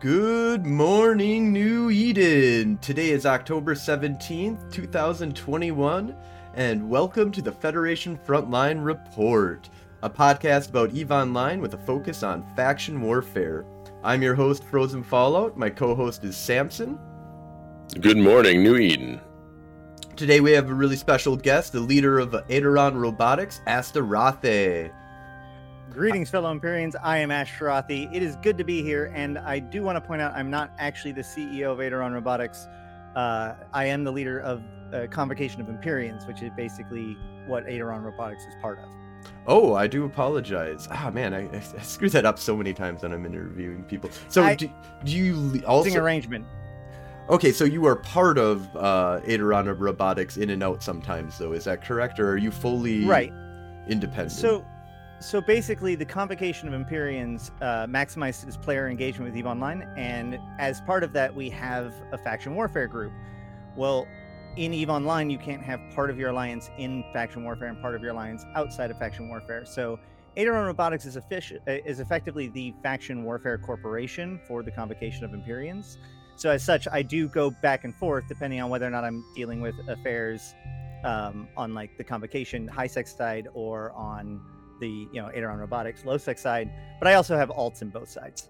Good morning, New Eden! Today is October 17th, 2021, and welcome to the Federation Frontline Report, a podcast about EVE Online with a focus on faction warfare. I'm your host, Frozen Fallout. My co host is Samson. Good morning, New Eden. Today we have a really special guest, the leader of Aideron Robotics, Astaroth. Greetings, fellow Empyreans. I am Ashterothi. It is good to be here, and I do want to point out I'm not actually the CEO of Aideron Robotics. Uh, I am the leader of a Convocation of Empyreans, which is basically what Aideron Robotics is part of. Oh, I do apologize. Ah, man, I, I, screw that up so many times when I'm interviewing people. So, I- do, do you also? arrangement. Okay, so you are part of uh, Aideron Robotics in and out sometimes, though. Is that correct, or are you fully Right. independent? So, so basically, the Convocation of Empyreans uh, maximizes player engagement with EVE Online, and as part of that, we have a faction warfare group. Well, in EVE Online, you can't have part of your alliance in faction warfare and part of your alliance outside of faction warfare. So, Aideron Robotics is, effic- uh, is effectively the faction warfare corporation for the Convocation of Empyreans. So, as such, I do go back and forth depending on whether or not I'm dealing with affairs um, on like the Convocation high sec side or on the you know Aideron Robotics low sec side, but I also have alts in both sides.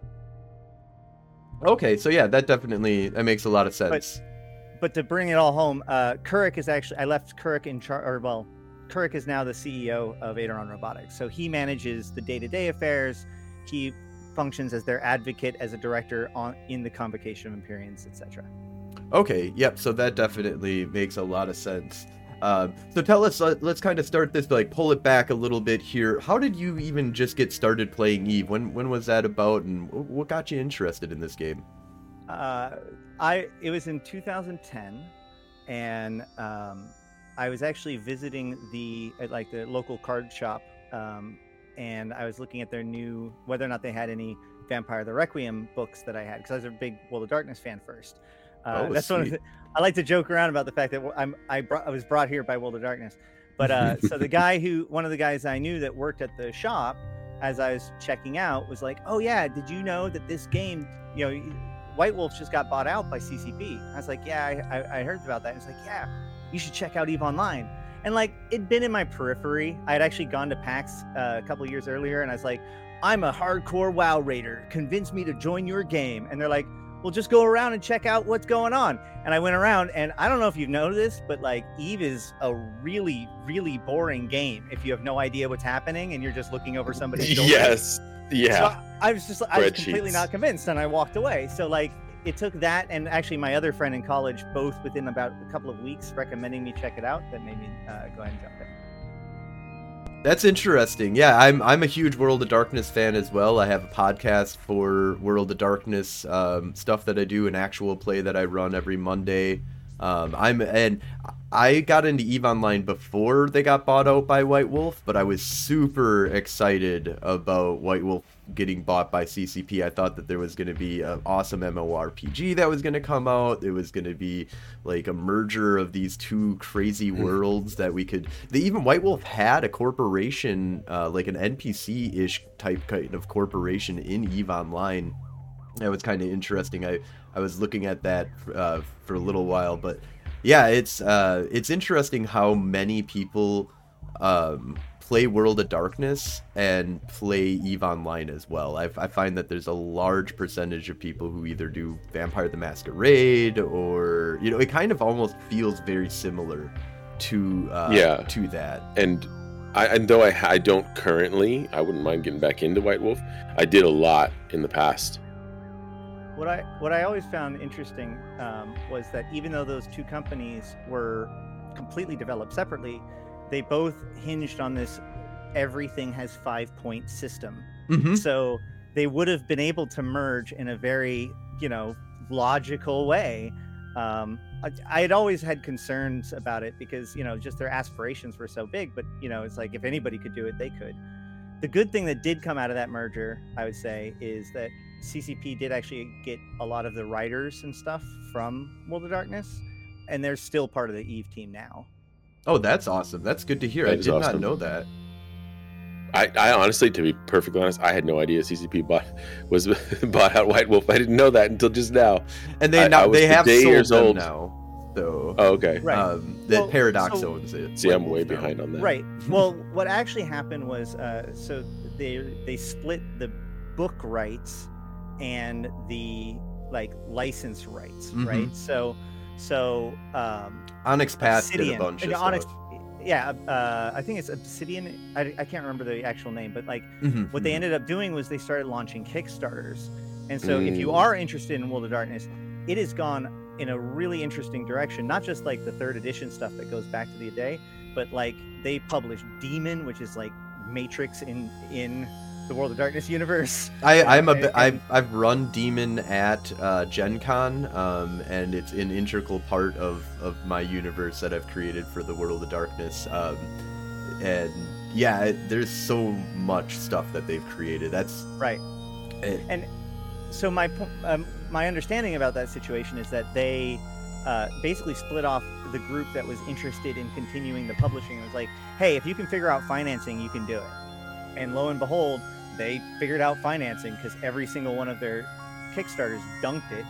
okay, so yeah, that definitely that makes a lot of sense. But to bring it all home, uh, Kurik is actually I left Kurik in charge, or well, Kurik is now the CEO of Aideron Robotics, so he manages the day-to-day affairs. He functions as their advocate, as a director on in the Convocation of Empyreans, etc. Okay, yep. So that definitely makes a lot of sense. Uh, so tell us, let, let's kind of start this, like pull it back a little bit here. How did you even just get started playing Eve? When when was that about, and what got you interested in this game? Uh, I it was in 2010, and um, I was actually visiting the like the local card shop, um, and I was looking at their new whether or not they had any Vampire the Requiem books that I had because I was a big World of Darkness fan first. Uh, Oh, that's one of sweet. the, I like to joke around about the fact that I'm I brought I was brought here by World of Darkness, but uh, so the guy who one of the guys I knew that worked at the shop as I was checking out was like, "Oh yeah, did you know that this game, you know, White Wolf just got bought out by CCP?" I was like, "Yeah, I, I, I heard about that." He's like, "Yeah, you should check out Eve Online." And like it'd been in my periphery. I had actually gone to PAX uh, a couple years earlier, and I was like, "I'm a hardcore WoW raider. Convince me to join your game." And they're like, "Well, just go around and check out what's going on." And I went around, and I don't know if you've noticed, but like Eve is a really, really boring game if you have no idea what's happening and you're just looking over somebody's shoulder. Yes. Yeah. So I, I was just I was completely not convinced and I walked away. So like it took that and actually my other friend in college both within about a couple of weeks recommending me check it out that made me uh, go ahead and jump in. That's interesting. Yeah, I'm I'm a huge World of Darkness fan as well. I have a podcast for World of Darkness um, stuff that I do, an actual play that I run every Monday. Um, I'm and I got into Eve Online before they got bought out by White Wolf, but I was super excited about White Wolf getting bought by CCP. I thought that there was going to be an awesome MMORPG that was going to come out. It was going to be like a merger of these two crazy worlds that we could. They even White Wolf had a corporation, uh, like an NPC ish type kind of corporation in Eve Online. That was kind of interesting. I I was looking at that uh, for a little while, but yeah, it's uh, it's interesting how many people um, play World of Darkness and play Eve Online as well. I, I find that there's a large percentage of people who either do Vampire the Masquerade or you know it kind of almost feels very similar to uh, Yeah. to that. and I, and though I, I don't currently, I wouldn't mind getting back into White Wolf. I did a lot in the past. What I what I always found interesting um, was that even though those two companies were completely developed separately, they both hinged on this everything has five point system. Mm-hmm. So they would have been able to merge in a very, you know, logical way. Um, I, I had always had concerns about it because, you know, just their aspirations were so big. But, you know, it's like if anybody could do it, they could. The good thing that did come out of that merger, I would say, is that CCP did actually get a lot of the writers and stuff from World of Darkness, and they're still part of the Eve team now. Oh, that's awesome. That's good to hear. That I is did not know that. I, I honestly, to be perfectly honest, I had no idea CCP bought was bought out White Wolf. I didn't know that until just now. And they I, now I they have sold years them old. now. So Oh, okay. Right. um, that Well, Paradox so- owns it. See, White I'm way Wolf now. behind on that. Right. Well, what actually happened was, uh, so they they split the book rights and the like license rights, Mhm. right? So, so um, Onyx Path did a bunch of Onyx- stuff. yeah, uh, I think it's Obsidian. I, I can't remember the actual name, but like Mhm, what they mhm. ended up doing was they started launching Kickstarters. And so if you Mm. are interested in World of Darkness, it has gone in a really interesting direction. Not just like the third edition stuff that goes back to the day, but like they published Demon, which is like Matrix in in the World of Darkness universe. I, I'm a, and, I've, I've run Demon at uh, Gen Con, um, and it's an integral part of, of my universe that I've created for the World of Darkness. Um, and yeah, it, there's so much stuff that they've created. That's Right. it, So my um, my understanding about that situation is that they uh, basically split off the group that was interested in continuing the publishing. It was like, hey, if you can figure out financing, you can do it. And lo and behold, they figured out financing because every single one of their Kickstarters dunked it.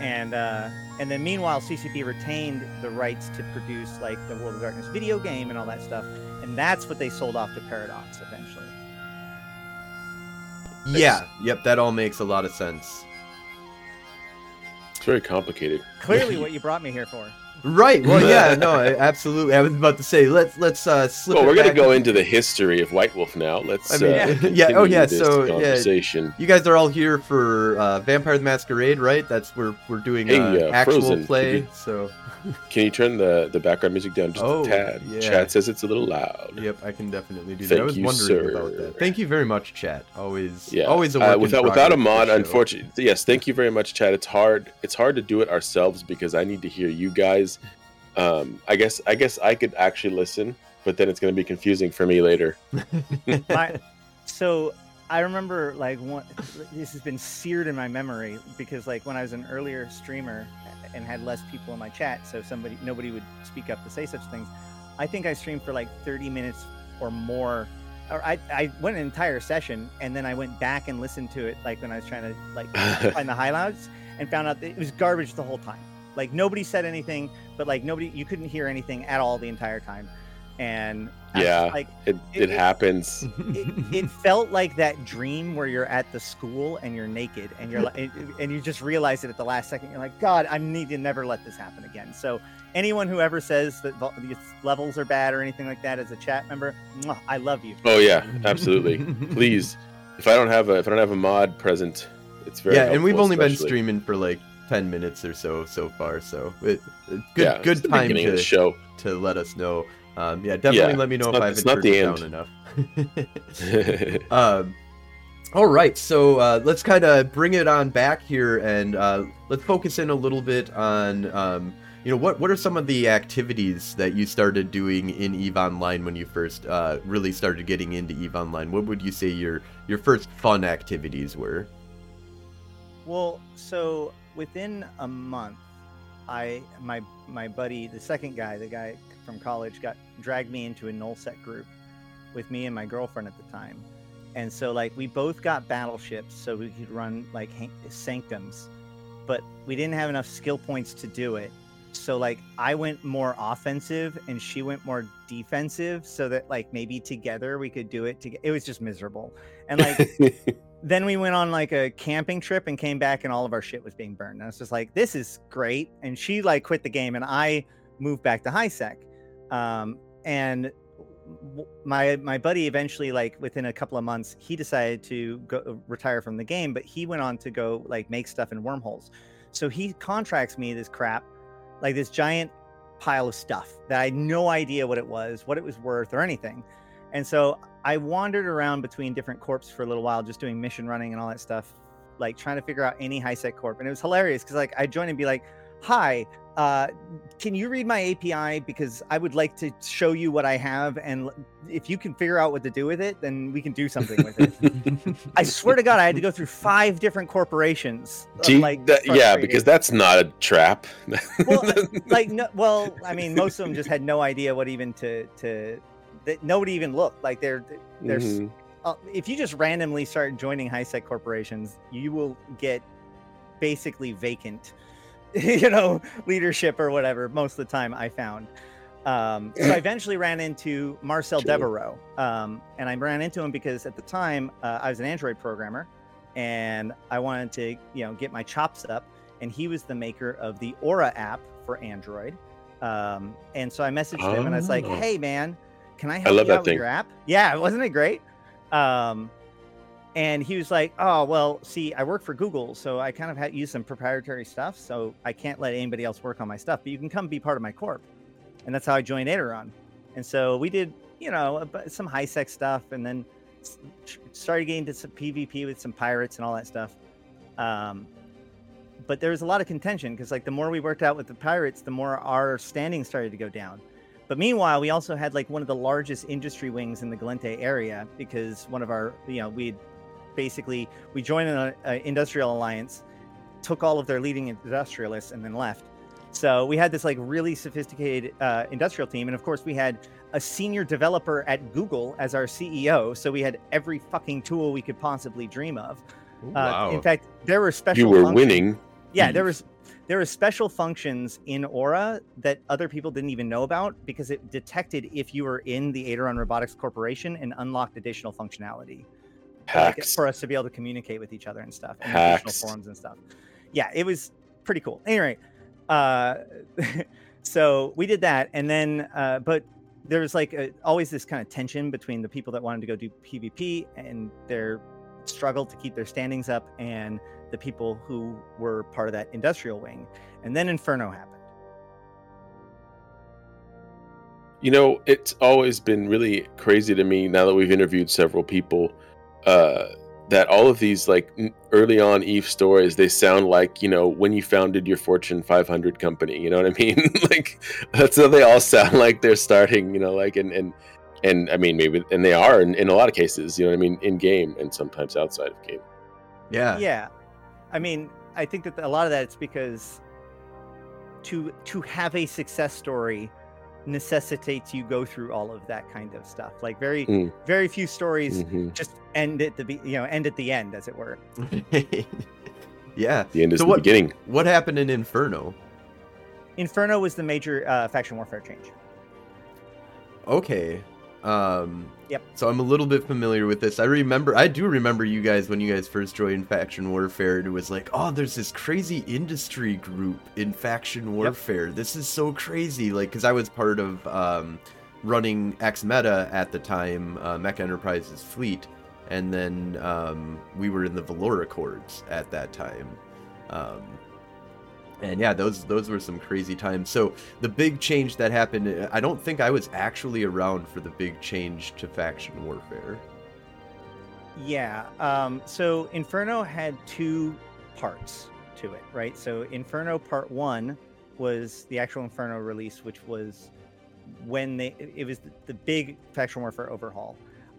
And uh, and then meanwhile, CCP retained the rights to produce like the World of Darkness video game and all that stuff. And that's what they sold off to Paradox eventually. yeah, yep, that all makes a lot of sense. It's very complicated. Clearly, what you brought me here for. Right. Well, yeah, no, absolutely. I was about to say let's let's uh, slip. Well, we're gonna go into the history of White Wolf now. Let's I mean, uh, yeah, oh, yeah, so, yeah. conversation. You guys are all here for uh, Vampire the Masquerade, right? That's where we're doing Hey, uh, uh, actual Frozen, play. you- So, Can you turn the the background music down just Oh, a tad? yeah. Chat says it's a little loud. yep, I can definitely do that. I Thank was you, wondering about sir. that. Thank you very much, chat. Always, Yeah, always a uh, work in without without a mod, unfortunately. Yes, thank you very much, Chad. It's hard. It's hard to do it ourselves because I need to hear you guys. Um, I guess I guess I could actually listen, but then it's going to be confusing for me later. my, so I remember like one, this has been seared in my memory because like when I was an earlier streamer and had less people in my chat, so somebody nobody would speak up to say such things. I think I streamed for like 30 minutes or more. Or I, I went an entire session and then I went back and listened to it like when I was trying to like find the highlights and found out that it was garbage the whole time. Like nobody said anything, but like nobody you couldn't hear anything at all the entire time. And Yeah. just like It, It- it it- happens. it, it felt like that dream where you're at the school and you're naked and you're like and- and you just realize it at the last second you're like god i need to never let this happen again so anyone who ever says that these levels are bad or anything like that as a chat member i love you Oh yeah, absolutely. Please, if I don't have a if I don't have a mod present, it's very yeah, and we've helpful, only been streaming for like ten minutes or so so far. So, it, it- good yeah, good the time to the show. to let us know. Um, yeah, definitely Yeah, let me know if not- I haven't turned the it end. down enough. um, all right, so uh, let's kind of bring it on back here, and uh, let's focus in a little bit on, um, you know, what what are some of the activities that you started doing in Eve Online when you first uh, really started getting into Eve Online? What would you say your your first fun activities were? well so within a month i my my buddy the second guy the guy from college got dragged me into a null sec group with me and my girlfriend at the time. And so like we both got battleships so we could run like sanctums but we didn't have enough skill points to do it. So like i went more offensive and she went more defensive so that like maybe together we could do it together it was just miserable. And like then we went on like a camping trip and came back and all of our shit was being burned. And I was just like, this is great. And she like quit the game and I moved back to high sec. Um, and my my buddy eventually like within a couple of months he decided to go retire from the game but he went on to go like make stuff in wormholes so he contracts me this crap like this giant pile of stuff that i had no idea what it was what it was worth or anything and so I wandered around between different corps for a little while, just doing mission running and all that stuff, like trying to figure out any high sec corp. And it was hilarious because like I joined and be like, "Hi, uh, can you read my API? Because I would like to show you what I have, and if you can figure out what to do with it, then we can do something with it." I swear to God, I had to go through five different corporations. of, like, that- yeah, because that's not a trap. Well, like no, well, I mean, most of them just had no idea what even to to that nobody even looked like they're there's Mhm. uh, if you just randomly start joining high sec corporations, you will get basically vacant, you know, leadership or whatever. Most of the time, I found. Um, so I eventually ran into Marcel Sure. Devereaux, um, and I ran into him because at the time uh, I was an Android programmer, and I wanted to, you know, get my chops up. And he was the maker of the Aura app for Android. Um, and so I messaged him and I was like, Oh. "Hey, man, can I help love you that out with your app?" Yeah, wasn't it great? Um, and he was like, "Oh, well, see, I work for Google, so I kind of had use some proprietary stuff, so I can't let anybody else work on my stuff. But you can come be part of my corp." And that's how I joined Aideron. And so we did, you know, some high sec stuff, and then started getting into some PvP with some pirates and all that stuff. Um, but there was a lot of contention because, like, the more we worked out with the pirates, the more our standing started to go down. But meanwhile, we also had like one of the largest industry wings in the Gallente area because one of our, you know, we basically we joined an uh, industrial alliance, took all of their leading industrialists, and then left. So we had this like really sophisticated uh, industrial team, and of course we had a senior developer at Google as our CEO. So we had every fucking tool we could possibly dream of. Uh, wow. In fact, there were special. You were functions- winning. yeah, there was there are special functions in Aura that other people didn't even know about because it detected if you were in the Aideron Robotics Corporation and unlocked additional functionality like, for us to be able to communicate with each other and stuff, and Hacks. additional forums and stuff. Yeah, it was pretty cool. Anyway, uh, so we did that, and then uh, but there was like a, always this kind of tension between the people that wanted to go do PvP and their struggle to keep their standings up, and the people who were part of that industrial wing. And then Inferno happened. You know, it's always been really crazy to me now that we've interviewed several people uh, that all of these like early on Eve stories they sound like you know when you founded your Fortune 500 company. You know what I mean? like that's how they all sound like they're starting. You know, like and and and I mean maybe and they are in, in a lot of cases. You know what I mean? In game and sometimes outside of game. yeah. yeah i mean i think that a lot of that it's because to to have a success story necessitates you go through all of that kind of stuff like very Mm. very few stories Mhm. just end at the be- you know end at the end as it were yeah. The end is So the what- beginning. What happened in Inferno? inferno was the major uh, faction warfare change Okay. Um Yep. So I'm a little bit familiar with this. I remember I do remember you guys when you guys first joined Faction Warfare and it was like, "Oh, there's this crazy industry group in Faction Warfare. This is so crazy." Like cuz I was part of um running X Meta at the time, uh, Mech Enterprises fleet, and then um we were in the Villore Accords at that time. Um and yeah, those those were some crazy times. So the big change that happened, I don't think I was actually around for the big change to faction warfare. yeah um so inferno had two parts to it right so inferno part one was the actual inferno release which was when they it was the, the big faction warfare overhaul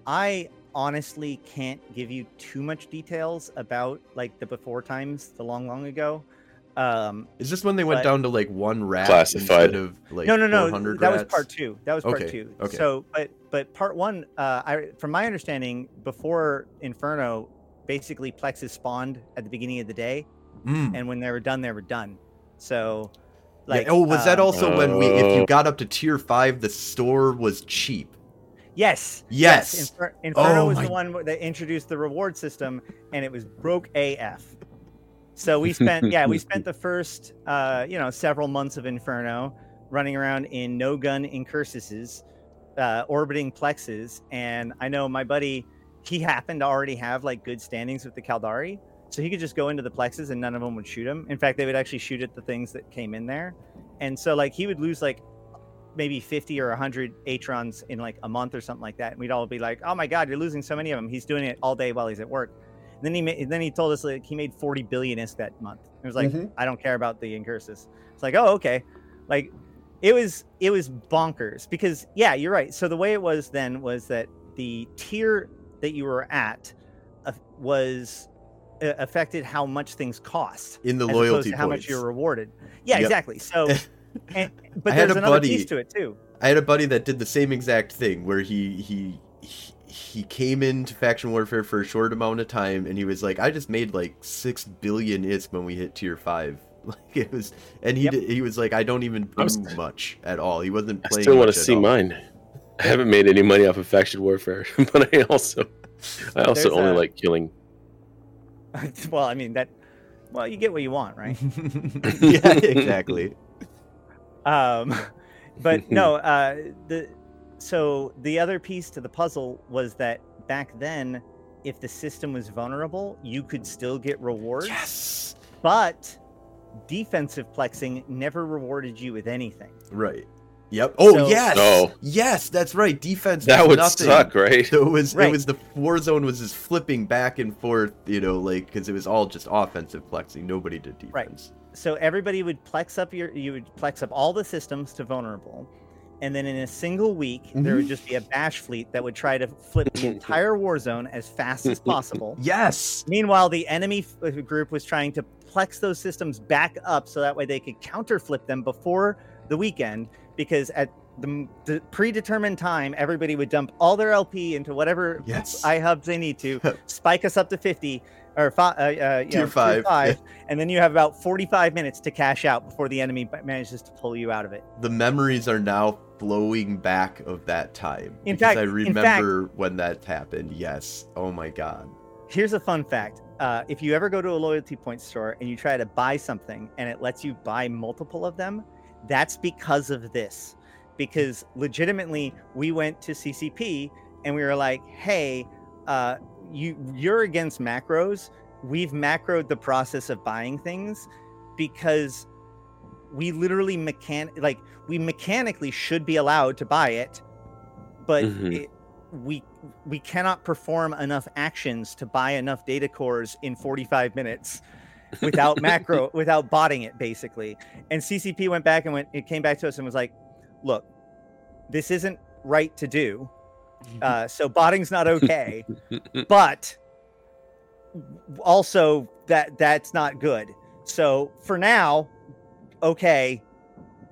i honestly can't give you too much details about like the before times the long long ago um Is this when they went But- down to like one rat Classified. instead of like no no no 400 that was rats? part two that was part Okay, two okay. so but but part one uh i from my understanding before inferno basically plexes spawned at the beginning of the day Mm. and when they were done they were done so Yeah, like oh, was that um, also when we, if you got up to tier five, the store was cheap? yes Yes. Infer- inferno Oh was my- the one that introduced the reward system and it was broke af so we spent yeah we spent the first uh you know several months of inferno running around in no gun incursuses uh orbiting plexes. And i know my buddy he happened to already have like good standings with the caldari so he could just go into the plexes and none of them would shoot him. In fact they would actually shoot at the things that came in there. And so like he would lose like maybe 50 or 100 atrons in like a month or something like that. And we'd all be like oh my god you're losing so many of them he's doing it all day while he's at work then he made, then he told us like he made 40 billion isk that month. It was like Mhm. i don't care about the incursus it's like oh okay. Like it was it was bonkers because yeah you're right. So the way it was then was that the tier that you were at uh, was uh, affected how much things cost In the loyalty how much you're rewarded. Yeah Yep. exactly. So and, but there's a another buddy- piece to it too. I had a buddy that did the same exact thing where he he he, he came into faction warfare for a short amount of time and he was like, I just made like six billion ISK when we hit tier five. Like it was, and he Yep. did, he was like, I don't even I was- do much at all. He wasn't playing I playing. still want to see all. mine. I haven't made any money off of faction warfare, but I also, I also There's only a- like killing. well, I mean that. Well, you get what you want, right? yeah, exactly. um, but no. Uh, the so the other piece to the puzzle was that back then, if the system was vulnerable, you could still get rewards. Yes. But defensive plexing never rewarded you with anything. Right. Yep. Oh So- yes. Oh. Yes, that's right. Defense. That would nothing. suck, right? So it was Right. it was the war zone was just flipping back and forth, you know, like because it was all just offensive plexing. Nobody did defense. Right. So everybody would plex up your you would plex up all the systems to vulnerable. And then in a single week, there would just be a bash fleet that would try to flip the entire war zone as fast as possible. Yes. Meanwhile, the enemy f- uh, group was trying to plex those systems back up so that way they could counter flip them before the weekend. Because at the, the predetermined time, everybody would dump all their LP into whatever Yes. iHubs they need to, spike us up to 50 or fi- uh, uh, Tier know, five, yeah. and then you have about 45 minutes to cash out before the enemy manages to pull you out of it. The memories are now flowing back of that time. In because fact- I remember when that happened. Yes. Oh my god. Here's a fun fact. Uh, if you ever go to a loyalty point store and you try to buy something and it lets you buy multiple of them, that's because of this. Because legitimately, we went to CCP and we were like, "Hey, uh, you you're against macros. We've macroed the process of buying things because we literally mechan like we mechanically should be allowed to buy it, but Mhm. it, we we cannot perform enough actions to buy enough data cores in 45 minutes without macro without botting it basically and ccp went back and went it came back to us and was like look this isn't right to do uh, so botting's not okay but also that that's not good so for now okay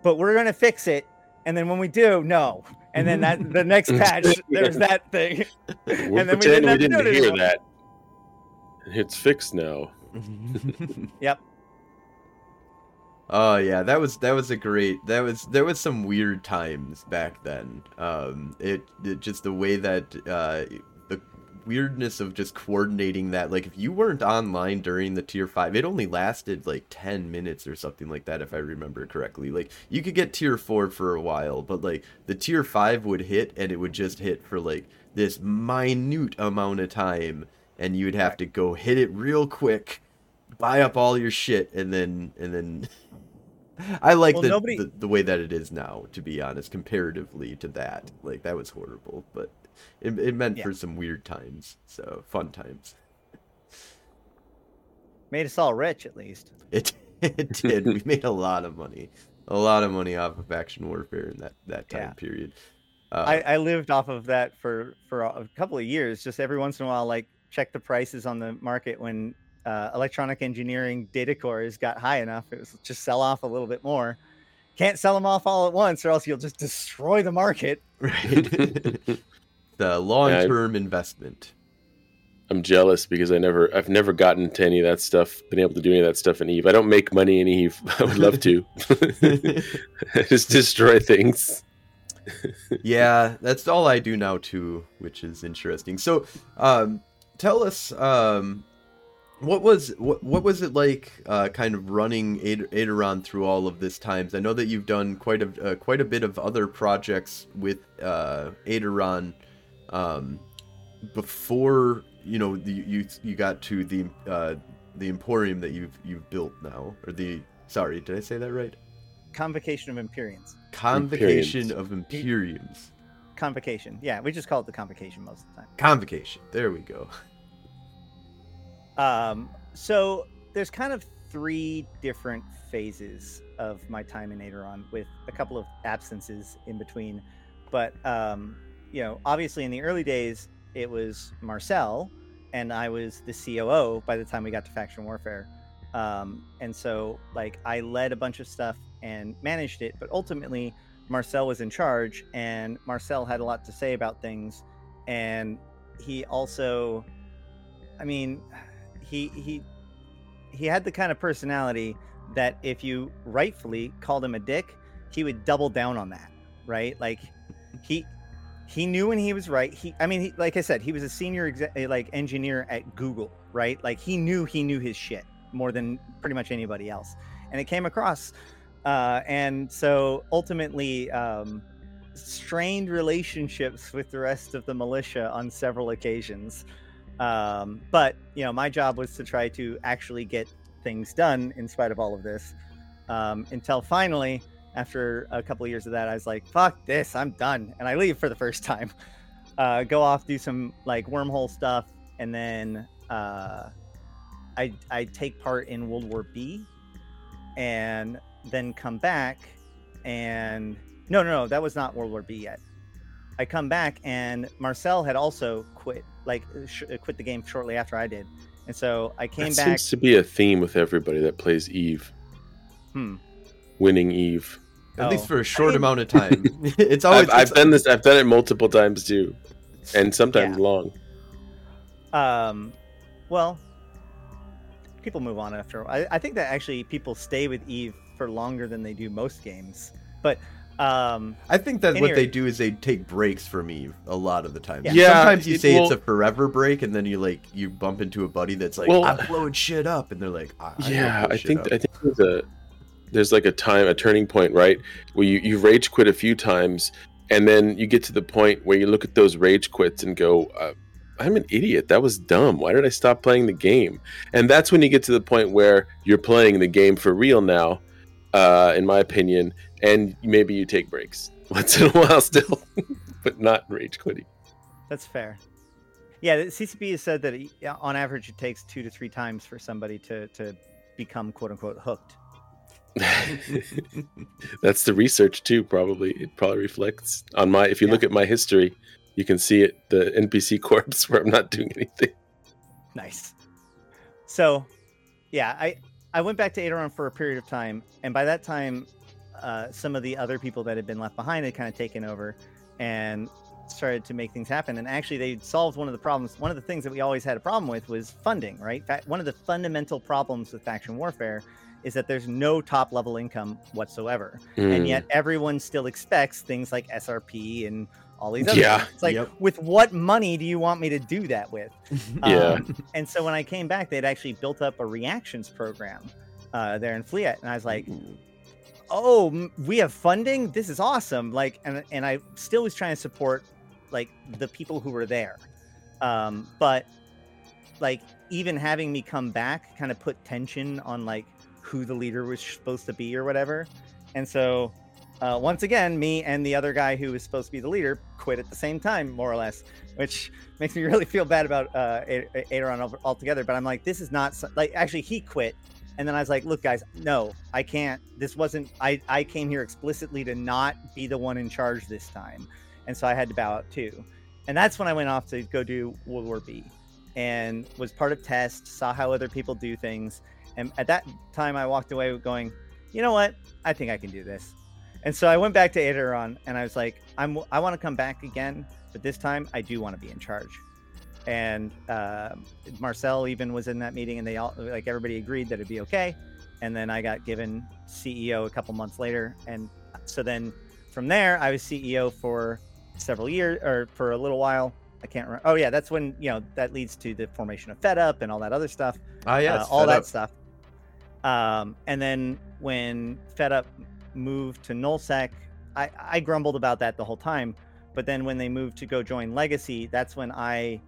but we're gonna fix it and then when we do no and then that the next patch there's that thing We'll and then we didn't we didn't do it hear anymore. that. It's fixed now. yep Oh yeah, that was that was a great. That was there was some weird times back then. Um, it, it just the way that uh, the weirdness of just coordinating that. Like if you weren't online during the tier five, it only lasted like ten minutes or something like that, if I remember correctly. Like you could get tier four for a while, but like the tier five would hit and it would just hit for like this minute amount of time, and you would have to go hit it real quick buy up all your shit and then and then I like Well, the, nobody- the the way that it is now, to be honest, comparatively to that. Like that was horrible, but it, it meant Yeah. for some weird times, so fun times. made us all rich at least It it did. we made a lot of money, a lot of money off of action warfare in that that time Yeah. period. Uh, I, I lived off of that for for a couple of years just every once in a while like check the prices on the market when uh, electronic engineering data cores got high enough it was just sell off a little bit more can't sell them off all at once or else you'll just destroy the market right. the long term investment. I'm jealous because I never, I've never gotten to any of that stuff, been able to do any of that stuff in Eve. I don't make money in Eve. I would love to. Just destroy things. yeah, that's all I do now too, which is interesting. So, um, tell us, um, what was what what was it like, uh, kind of running Ad- Aideron through all of this times? I know that you've done quite a uh, quite a bit of other projects with uh, Aideron, um, before you know the, you you got to the uh, the Emporium that you've you've built now, or the sorry, did I say that right? convocation of Empyreans Convocation Imperiums. of Imperiums. convocation yeah we just call it the convocation most of the time Convocation. There we go. Um, so there's kind of three different phases of my time in Aideron with a couple of absences in between. But um, you know, obviously in the early days it was Marcel and I was the COO by the time we got to faction warfare. Um, and so like I led a bunch of stuff and managed it, but ultimately Marcel was in charge, and Marcel had a lot to say about things, and he also, I mean, he he he had the kind of personality that if you rightfully called him a dick, he would double down on that, right? Like he he knew when he was right. He, I mean, he, like I said, he was a senior exe- like engineer at Google, right? Like he knew he knew his shit more than pretty much anybody else, and it came across. Uh, and so ultimately, um, strained relationships with the rest of the militia on several occasions. Um, but you know, my job was to try to actually get things done in spite of all of this. Um, until finally, after a couple of years of that, I was like, "Fuck this, I'm done," and I leave for the first time. Uh, go off, do some like wormhole stuff, and then uh, I I take part in World War B, and then come back, and no, no, no, that was not World War B yet. I come back, and Marcel had also quit, like sh- quit the game shortly after I did, and so I came that back. seems to be a theme with everybody that plays Eve. Hmm. Winning Eve. At Oh. least for a short mean- amount of time. it's always I've, I've it's- done this. I've done it multiple times too, and sometimes Yeah. long. Um, well, people move on after. I, I think that actually people stay with Eve for longer than they do most games. But um, I think that what Anyway. they do is they take breaks from Eve a lot of the time. Yeah. Yeah, Sometimes you it- say it's a forever break, and then you like you bump into a buddy that's like, Well- "I'm blowing shit up," and they're like, I, I yeah, don't I think up." I think there's a there's like a time a turning point, right? Where you you rage quit a few times, and then you get to the point where you look at those rage quits and go. Uh, I'm an idiot. That was dumb. Why did I stop playing the game? And that's when you get to the point where you're playing the game for real now, uh, in my opinion. And maybe you take breaks once in a while still, but not rage quitting. that's fair. Yeah, CCP has said that on average it takes two to three times for somebody to to become quote unquote hooked. That's the research too. Probably it probably reflects on my. If you look at my history, you can see it. The NPC corpse where I'm not doing anything. Nice. So, yeah, I I went back to Aideron for a period of time, and by that time, uh, some of the other people that had been left behind had kind of taken over, and started to make things happen. And actually, they solved one of the problems. One of the things that we always had a problem with was funding. Right. One of the fundamental problems with faction warfare is that there's no top level income whatsoever, and Mm. yet everyone still expects things like SRP and all these other Yeah. things. It's like, Yep. with what money do you want me to do that with? Yeah. Um, and so when I came back, they'd actually built up a reactions program uh, there in Fleet, and I was like, "Oh, we have funding. This is awesome!" Like, and and I still was trying to support like the people who were there, um, but like even having me come back kind of put tension on like who the leader was supposed to be or whatever, and so. Uh, once again, me and the other guy who was supposed to be the leader quit at the same time, more or less, which makes me really feel bad about uh, Aideron altogether. But I'm like, this is not so- like actually he quit, and then I was like, look, guys, no, I can't. This wasn't. I I came here explicitly to not be the one in charge this time, and so I had to bow out too. And that's when I went off to go do World War B, and was part of test, saw how other people do things, and at that time I walked away going, you know what, I think I can do this. And so I went back to Aideron, and I was like, I'm I want to come back again, but this time I do want to be in charge and uh, Marcel even was in that meeting, and they all like everybody agreed that it'd be okay. And then I got given CEO a couple months later, and so then from there I was CEO for several years or for a little while. I can't remember. Oh yeah, that's when you know that leads to the formation of Fed Up and all that other stuff ah, yes, uh, all that up. stuff. Um, and then when Fed Up moved to Nullsec, I, I grumbled about that the whole time. But then when they moved to go join Legacy, that's when I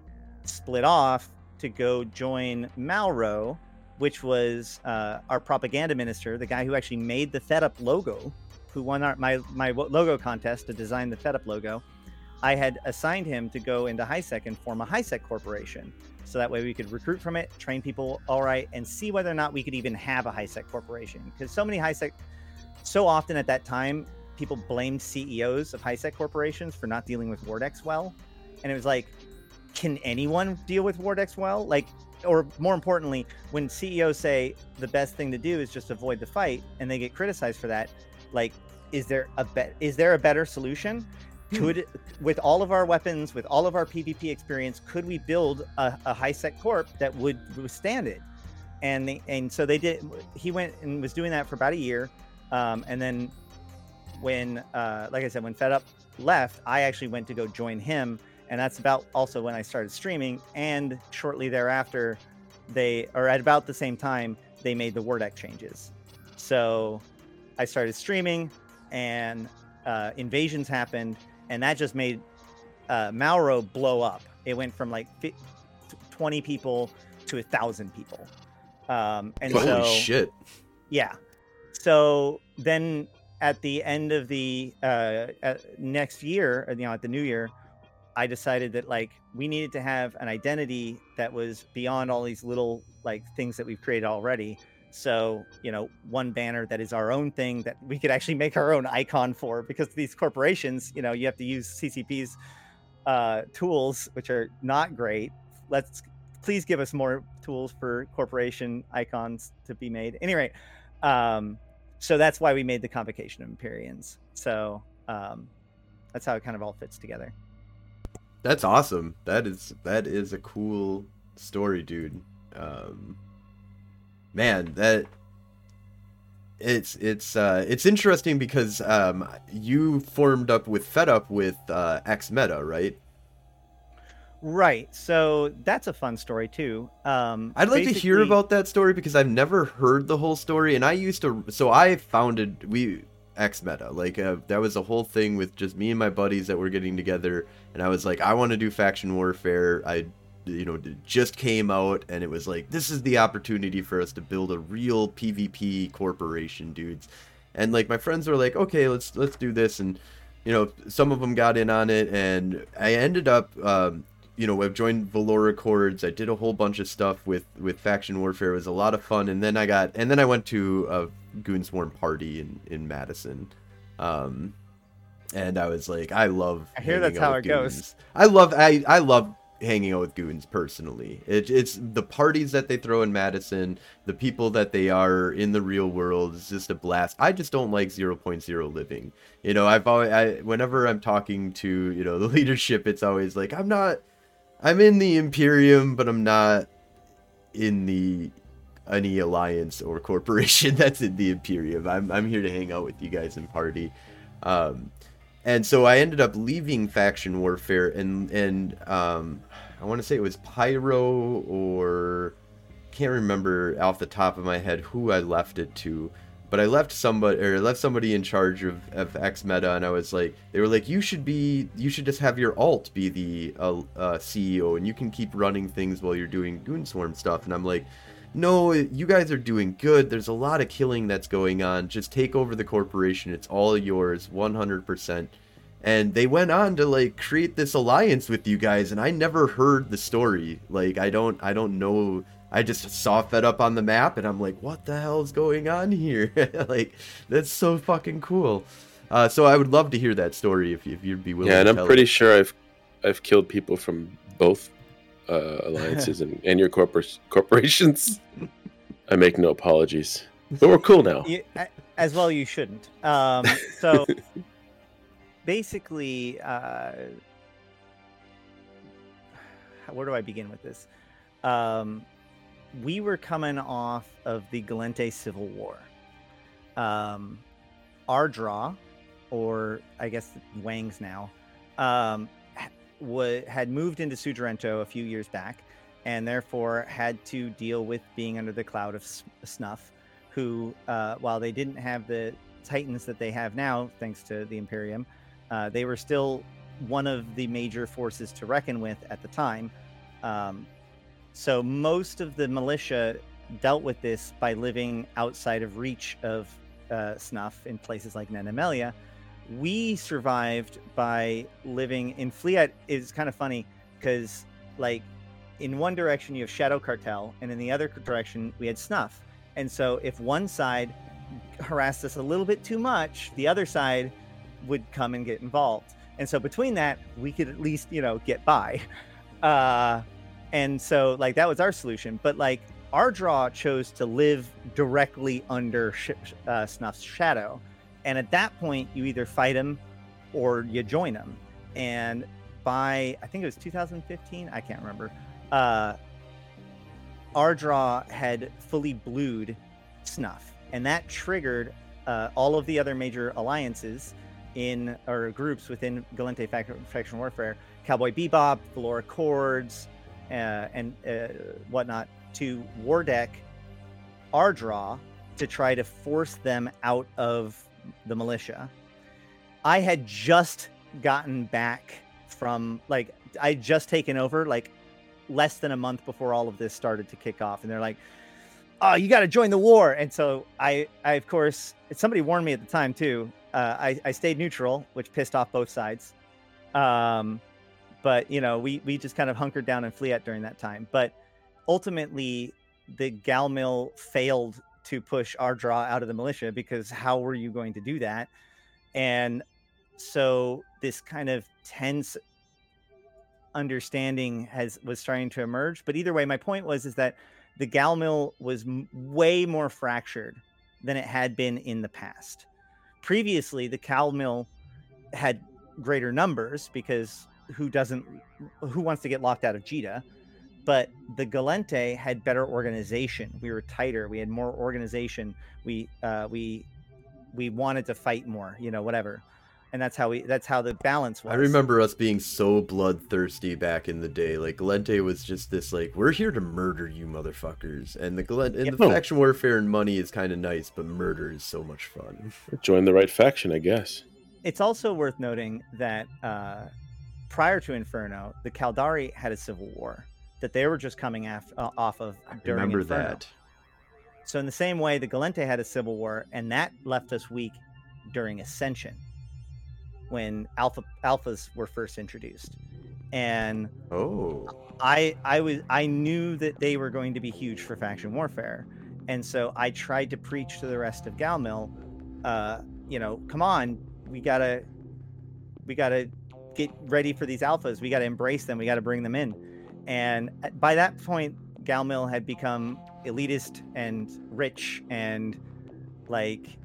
split off to go join Malro, which was uh, our propaganda minister, the guy who actually made the Fed Up logo, who won our, my my logo contest to design the Fed Up logo. I had assigned him to go into HiSec and form a HiSec corporation. So that way we could recruit from it, train people all right, and see whether or not we could even have a HiSec corporation. Because so many HiSec, so often at that time, people blamed CEOs of HiSec corporations for not dealing with wardecs well. And it was like, can anyone deal with wardecs well? Like, or more importantly, when CEOs say the best thing to do is just avoid the fight and they get criticized for that, like is there a bet is there a better solution could with all of our weapons with all of our pvp experience could we build a, a high sec corp that would withstand it? And they, and so they did he went and was doing that for about a year um, and then when uh, like i said when fed up left i actually went to go join him and that's about also when i started streaming and shortly thereafter they or at about the same time they made the word changes. So i started streaming and uh, invasions happened and that just made uh, Malro blow up. It went from like 20 people to a thousand people. Um, and Holy so, shit! Yeah. So then at the end of the uh, next year, you know, at the new year, I decided that like we needed to have an identity that was beyond all these little like things that we've created already. So, you know, one banner that is our own thing that we could actually make our own icon for because these corporations, you know, you have to use CCP's uh, tools, which are not great. Let's please give us more tools for corporation icons to be made. Anyway, um, so that's why we made the Convocation of Empyreans. So um, that's how it kind of all fits together. That's awesome. That is that is a cool story, dude. Um, man, that it's it's uh, it's interesting because um, you formed up with Fed Up with uh, X Meta, right? Right. So that's a fun story too. Um, I'd like to hear about that story because I've never heard the whole story, and I used to. So I founded we X Meta, like uh, that was a whole thing with just me and my buddies that were getting together, and I was like, I want to do faction warfare. I you know just came out and it was like this is the opportunity for us to build a real pvp corporation dudes. And like my friends were like okay let's let's do this and you know some of them got in on it and i ended up um, you know i've joined Villore Accords i did a whole bunch of stuff with with faction warfare. It was a lot of fun and then i got and then i went to a goon swarm party in in madison. Um and i was like i love i hear that's how it goons. goes i love i i love hanging out with goons personally. It, it's the parties that they throw in Madison, the people that they are in the real world. It's just a blast. I just don't like 0.0 living. You know, I've always, I, whenever I'm talking to you know the leadership, it's always like I'm not, I'm in the Imperium, but I'm not in the any alliance or corporation that's in the Imperium. I'm I'm here to hang out with you guys and party. Um, and so I ended up leaving faction warfare and and um, I want to say it was Pyro or can't remember off the top of my head who I left it to, but I left somebody or left somebody in charge of, of X Meta, and I was like, they were like, you should be, you should just have your alt be the uh, uh, CEO, and you can keep running things while you're doing Goon Swarm stuff, and I'm like. No, you guys are doing good. There's a lot of killing that's going on. Just take over the corporation. It's all yours, 100% and they went on to like create this alliance with you guys and i never heard the story like i don't i don't know i just saw fed up on the map and i'm like what the hell is going on here like that's so fucking cool uh, so i would love to hear that story if, if you'd be willing yeah and i'm pretty it. sure i've i've killed people from both uh, alliances and, and your corpor- corporations i make no apologies but we're cool now you, as well you shouldn't um, so basically, uh, where do I begin with this? Um, we were coming off of the Gallente Civil War. Um, our draw, or I guess Wangs now, um, w- had moved into Sudrento a few years back, and therefore had to deal with being under the cloud of s- snuff. Who, uh, while they didn't have the titans that they have now, thanks to the Imperium, uh, they were still one of the major forces to reckon with at the time. Um, so most of the militia dealt with this by living outside of reach of uh, snuff in places like Nenemelia. We survived by living in Fleet. Is kind of funny because, like, in one direction you have Shadow Cartel, and in the other direction we had Snuff. And so, if one side harassed us a little bit too much, the other side would come and get involved. And so between that, we could at least, you know, get by. Uh, and so like that was our solution. But like our draw chose to live directly under sh- uh, Snuff's shadow. And at that point, you either fight them or you join them. And by I think it was 2015, I can't remember. Uh, Ardra had fully blued Snuff, and that triggered uh, all of the other major alliances in or groups within Gallente faction, warfare, Cowboy Bebop, Villore Accords, uh, and uh, whatnot, to war deck Ardra to try to force them out of the militia. I had just gotten back from like I just taken over like less than a month before all of this started to kick off, and they're like, "Oh, you got to join the war!" And so I, I of course, somebody warned me at the time too. Uh, I, I stayed neutral, which pissed off both sides. Um, but you know, we we just kind of hunkered down in Fleet during that time. But ultimately, the Galmil failed to push Ardra out of the militia because how were you going to do that? And so this kind of tense understanding has was starting to emerge. But either way, my point was is that the Galmil was m- way more fractured than it had been in the past. Previously, the Galmil had greater numbers because who doesn't who wants to get locked out of Jita? But the Gallente had better organization. We were tighter. We had more organization. We uh, we we wanted to fight more. You know, whatever and that's how we that's how the balance was. I remember us being so bloodthirsty back in the day. Like Gallente was just this like we're here to murder you motherfuckers, and the Gallente and the faction warfare and money is kind of nice, but murder is so much fun. Join the right faction, I guess. It's also worth noting that uh, prior to Inferno, the Caldari had a civil war that they were just coming af- uh, off of during remember Inferno. that. So in the same way, the Gallente had a civil war, and that left us weak during Ascension when alpha alphas were first introduced. And Oh, i i was i knew that they were going to be huge for faction warfare. And so i tried to preach to the rest of galmil uh you know come on we gotta we gotta get ready for these alphas. We gotta embrace them. We gotta bring them in and by that point galmil had become elitist and rich and like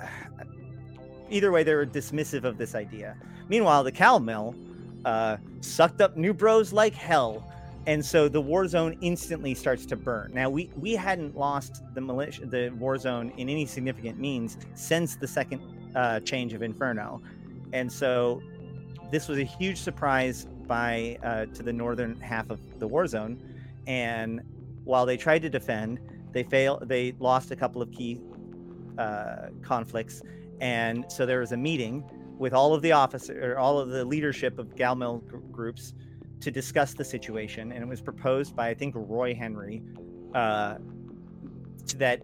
either way, they were dismissive of this idea. Meanwhile, the Mill uh, sucked up new bros like hell, and so the war zone instantly starts to burn. Now we we hadn't lost the militia, the war zone in any significant means since the second uh, change of Inferno, and so this was a huge surprise by uh, to the northern half of the war zone, and while they tried to defend, they failed. They lost a couple of key uh, conflicts and so there was a meeting with all of the officer or all of the leadership of Galmil gr- groups to discuss the situation. And it was proposed by, I think, Roy Henry uh, that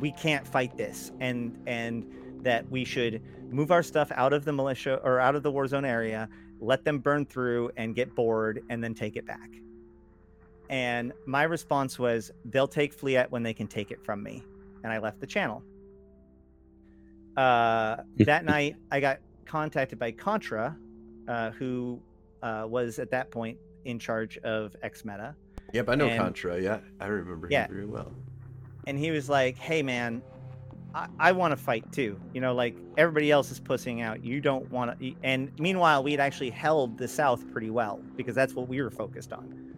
we can't fight this and, and that we should move our stuff out of the militia or out of the war zone area, let them burn through and get bored and then take it back. And my response was, they'll take Fleet when they can take it from me. And I left the channel uh, that night I got contacted by Contra, uh, who uh, was at that point in charge of X Meta, yep, I know And- Contra. Yeah, I remember Yeah. him very well. and he was like, "Hey, man, I, I want to fight too. You know, like everybody else is pussing out. You don't want to." And meanwhile, we had actually held the South pretty well because that's what we were focused on.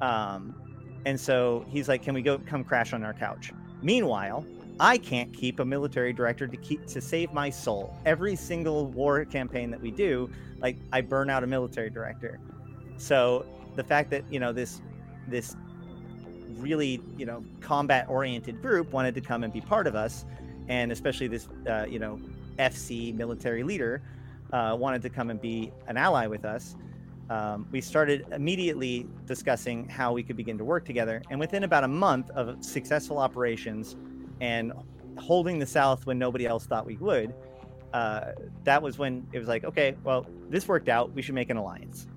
Um, and so he's like, "Can we go come crash on our couch?" Meanwhile, I can't keep a military director to keep to save my soul. Every single war campaign that we do, like I burn out a military director. So the fact that you know this this really you know combat oriented group wanted to come and be part of us, and especially this uh, you know FC military leader uh, wanted to come and be an ally with us. Um, we started immediately discussing how we could begin to work together, and within about a month of successful operations and holding the South when nobody else thought we would, uh, that was when it was like, okay, well, this worked out. We should make an alliance.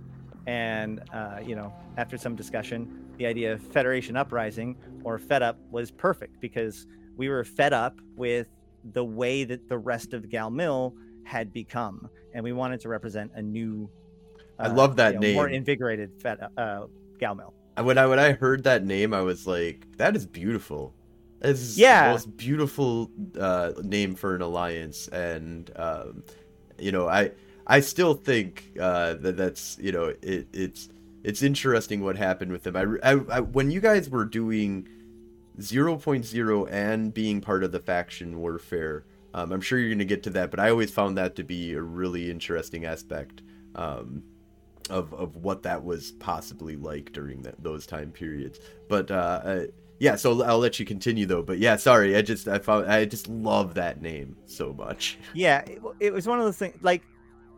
And uh, you know, after some discussion, the idea of Federation Uprising or Fed Up was perfect because we were fed up with the way that the rest of Galmil had become, and we wanted to represent a new. I love that More name. invigorated Fed uh, Galmil. When I when I heard that name, I was like, that is beautiful. It's Yeah. the most beautiful uh, name for an alliance, and um, you know, I I still think uh, that that's you know it, it's it's interesting what happened with them. I, I, I when you guys were doing 0.0 and being part of the faction warfare. Um, I'm sure you're going to get to that, but I always found that to be a really interesting aspect um, of of what that was possibly like during that, those time periods. But uh, uh, yeah, so I'll let you continue though. But yeah, sorry, I just I found I just love that name so much. Yeah, it, it was one of those things. Like,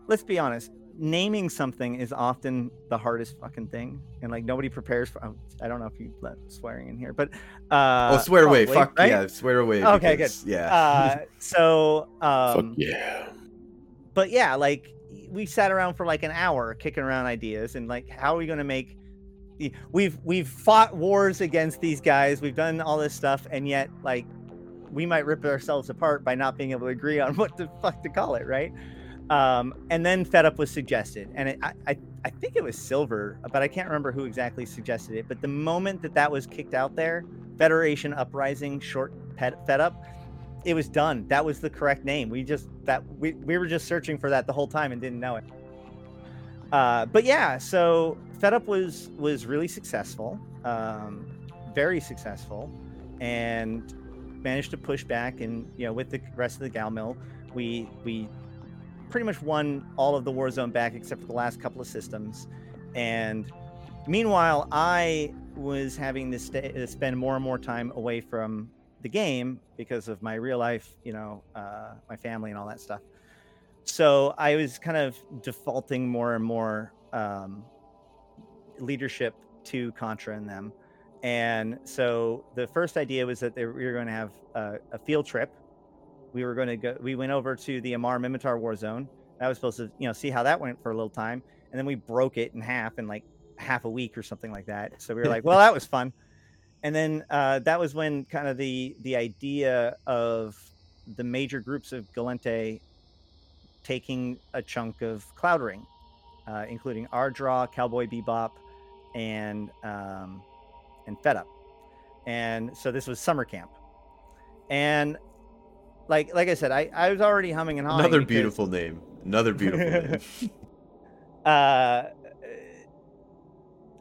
let's be honest. Naming something is often the hardest fucking thing, and like nobody prepares for. I don't know if you let swearing in here, but uh, oh, swear away, fuck right? yeah, swear away. Okay, because- Yeah. Uh, so, Fuck um, yeah. but yeah, like we sat around for like an hour kicking around ideas and like how are we going to make we've we've fought wars against these guys we've done all this stuff and yet like we might rip ourselves apart by not being able to agree on what the fuck to call it right um, and then fed up was suggested and it, I, I i think it was silver but i can't remember who exactly suggested it but the moment that that was kicked out there federation uprising short pet, fed up it was done. That was the correct name. We just that we, we were just searching for that the whole time and didn't know it. Uh, but yeah, so Fed Up was was really successful, um, very successful, and managed to push back. And you know, with the rest of the Gal Mill, we we pretty much won all of the Warzone back except for the last couple of systems. And meanwhile, I was having to, stay, to spend more and more time away from the game because of my real life, you know, uh, my family and all that stuff. So I was kind of defaulting more and more um, leadership to Contra and them. And so the first idea was that they, we were going to have a, a field trip. We were going to go. We went over to the Amarr Minmatar war zone. That was supposed to, you know, see how that went for a little time, and then we broke it in half in like half a week or something like that. So we were like, well, that was fun and then uh, that was when kind of the the idea of the major groups of Gallente taking a chunk of Cloud Ring, uh, including Ardra, Cowboy Bebop, and um, and Fed Up, and so this was summer camp, and like like I said, I, I was already humming and hawing. Another because- beautiful name. Another beautiful name. uh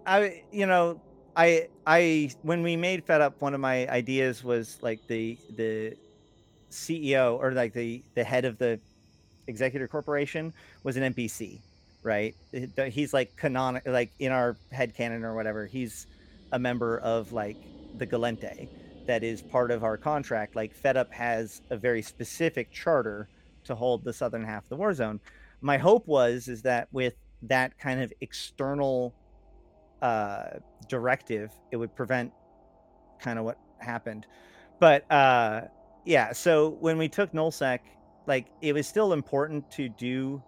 i you know i i when we made fed up one of my ideas was like the the ceo or like the the head of the executive corporation was an npc right he's like canonic like in our head canon or whatever he's a member of like the gallente that is part of our contract like fed up has a very specific charter to hold the southern half of the war zone my hope was is that with that kind of external uh, directive, it would prevent kind of what happened. But uh, yeah, so when we took nullsec, like it was still important to do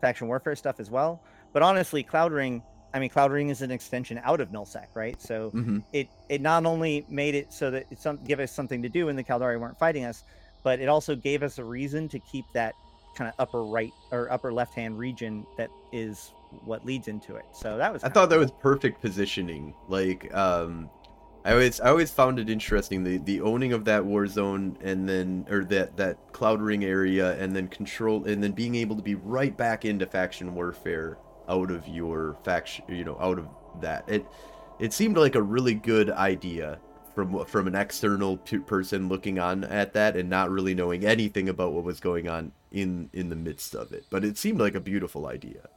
faction warfare stuff as well. But honestly, Cloud Ring, I mean, Cloud Ring is an extension out of nullsec, right? So hmm it it not only made it so that it some give us something to do when the Caldari weren't fighting us, but it also gave us a reason to keep that kind of upper right or upper left hand region that is what leads into it. So that was I thought that was perfect positioning. Like, um, I always I always found it interesting the the owning of that war zone and then or that that cloud ring area and then control and then being able to be right back into faction warfare out of your faction you know out of that it it seemed like a really good idea from from an external person looking on at that and not really knowing anything about what was going on in in the midst of it but it seemed like a beautiful idea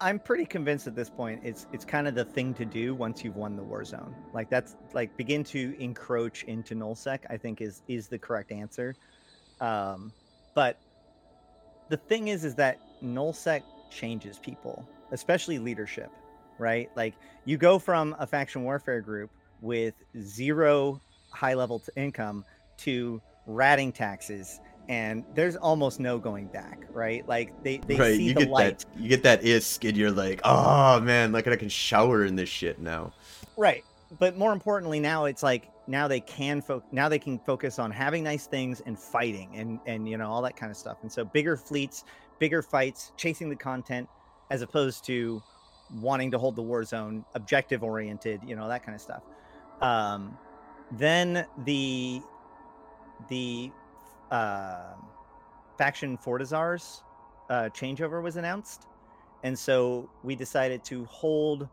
I'm pretty convinced at this point it's it's kind of the thing to do once you've won the war zone. Like that's like begin to encroach into nullsec. I think is is the correct answer. Um, but the thing is, is that nullsec changes people, especially leadership, right? Like you go from a faction warfare group with zero high level t- income to ratting taxes and there's almost no going back right like they, they right see you the get light that you get that isk and you're like oh man like i can shower in this shit now Right. But more importantly, now it's like now they can fo- now they can focus on having nice things and fighting and and you know all that kind of stuff. And so bigger fleets, bigger fights, chasing the content as opposed to wanting to hold the war zone, objective oriented, you know that kind of stuff. Um, then the the uh, faction Fortizars uh, changeover was announced, and so we decided to hold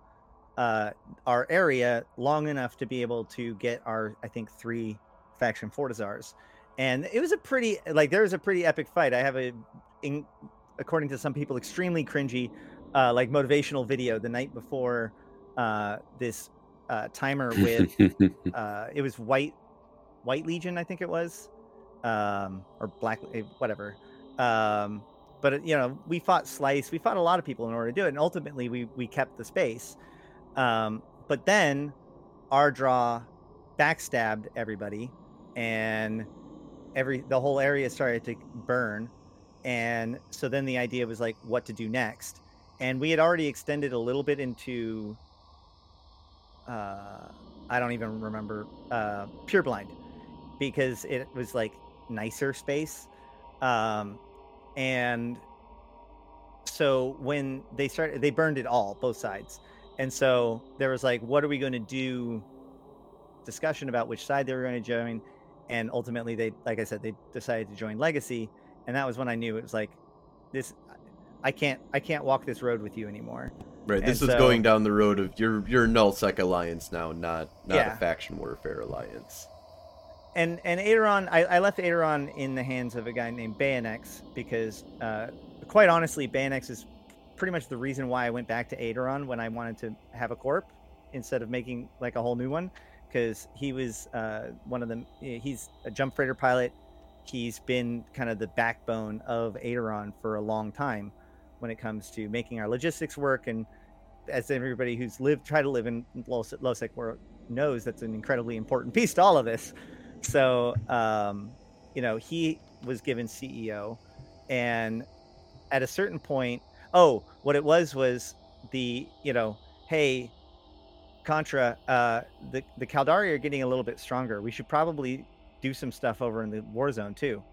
uh, our area long enough to be able to get our, I think, three faction Fortizars, and it was a pretty like there was a pretty epic fight. I have a, in, according to some people, extremely cringy, uh, like motivational video the night before uh, this uh, timer with uh, it was white white legion i think it was um, or black eh, whatever. Um, but you know we fought slice we fought a lot of people in order to do it and ultimately we we kept the space. Um, but then Ardra backstabbed everybody and every the whole area started to burn and so then the idea was like what to do next and we had already extended a little bit into uh, I don't even remember uh, Pure Blind because it was like nicer space, um, and so when they started, they burned it all, both sides, and so there was like, what are we going to do? Discussion about which side they were going to join, and ultimately they, like I said, they decided to join Legacy, and that was when I knew it was like, this, I can't, I can't walk this road with you anymore. Right. This And is so- going down the road of you're you're a nullsec alliance now, not not Yeah. a faction warfare alliance. and and Aideron, I, I left Aideron in the hands of a guy named Bayonex because, uh, quite honestly, Bayonex is pretty much the reason why I went back to Aideron when I wanted to have a corp instead of making like a whole new one, because he was uh, one of the he's a jump freighter pilot. He's been kind of the backbone of Aideron for a long time when it comes to making our logistics work and as everybody who's lived try to live in sec world knows that's an incredibly important piece to all of this. So um, you know he was given ceo and at a certain point oh what it was was the you know hey contra uh, the the caldari are getting a little bit stronger. We should probably do some stuff over in the war zone too.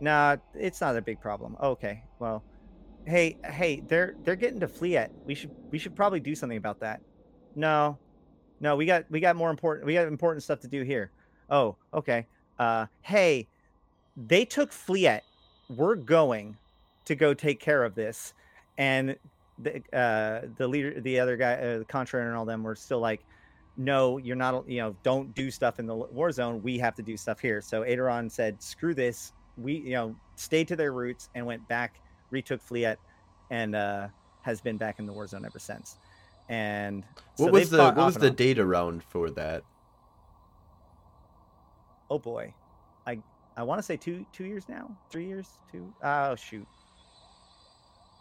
Nah it's not a big problem. Okay well hey hey they're they're getting to fleet we should we should probably do something about that. No no we got we got more important we got important stuff to do here. Oh okay. Uh hey they took fleet we're going to go take care of this. And the uh the leader the other guy uh, the contractor and all them were still like no you're not you know don't do stuff in the war zone. We have to do stuff here. So Aideron said screw this. We you know stayed to their roots and went back retook fleet and uh has been back in the war zone ever since and What so was the what was the on. date around for that? oh boy i i want to say two two years now three years two. two oh shoot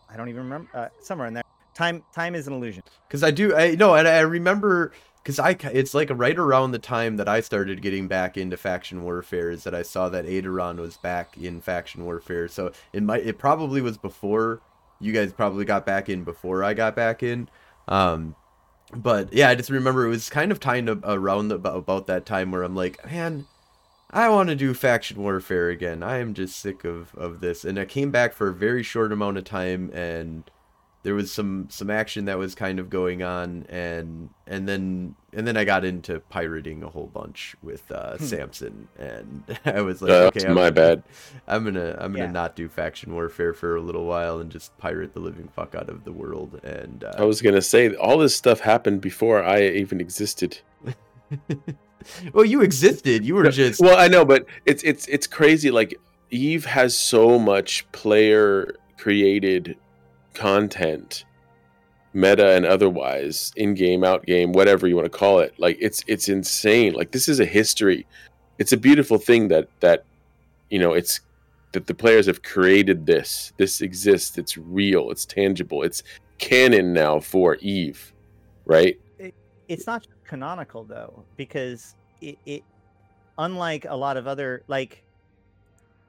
i don't even remember uh, somewhere in there time time is an illusion Because I do, I know and I remember because I it's like right around the time that I started getting back into faction warfare is that I saw that Aideron was back in faction warfare. So it might, it probably was before you guys probably got back in before I got back in. Um, but yeah, I just remember it was kind of timed ab- around the, about that time where I'm like, man, I want to do faction warfare again. I am just sick of of this. And I came back for a very short amount of time and there was some some action that was kind of going on and and then and then I got into pirating a whole bunch with uh, Hmm. Samson and I was like Uh, okay that's I'm, my bad. I'm gonna I'm gonna Yeah. not do faction warfare for a little while and just pirate the living fuck out of the world and uh, I was gonna say all this stuff happened before I even existed. well you existed you were just Well, I know, but it's it's it's crazy. Like Eve has so much player created content, meta and otherwise, in game, out game, whatever you want to call it. Like it's it's insane. Like this is a history. It's a beautiful thing that that you know it's that the players have created this. This exists. It's real. It's tangible. It's canon now for Eve, right? it's not canonical though because it, it unlike a lot of other like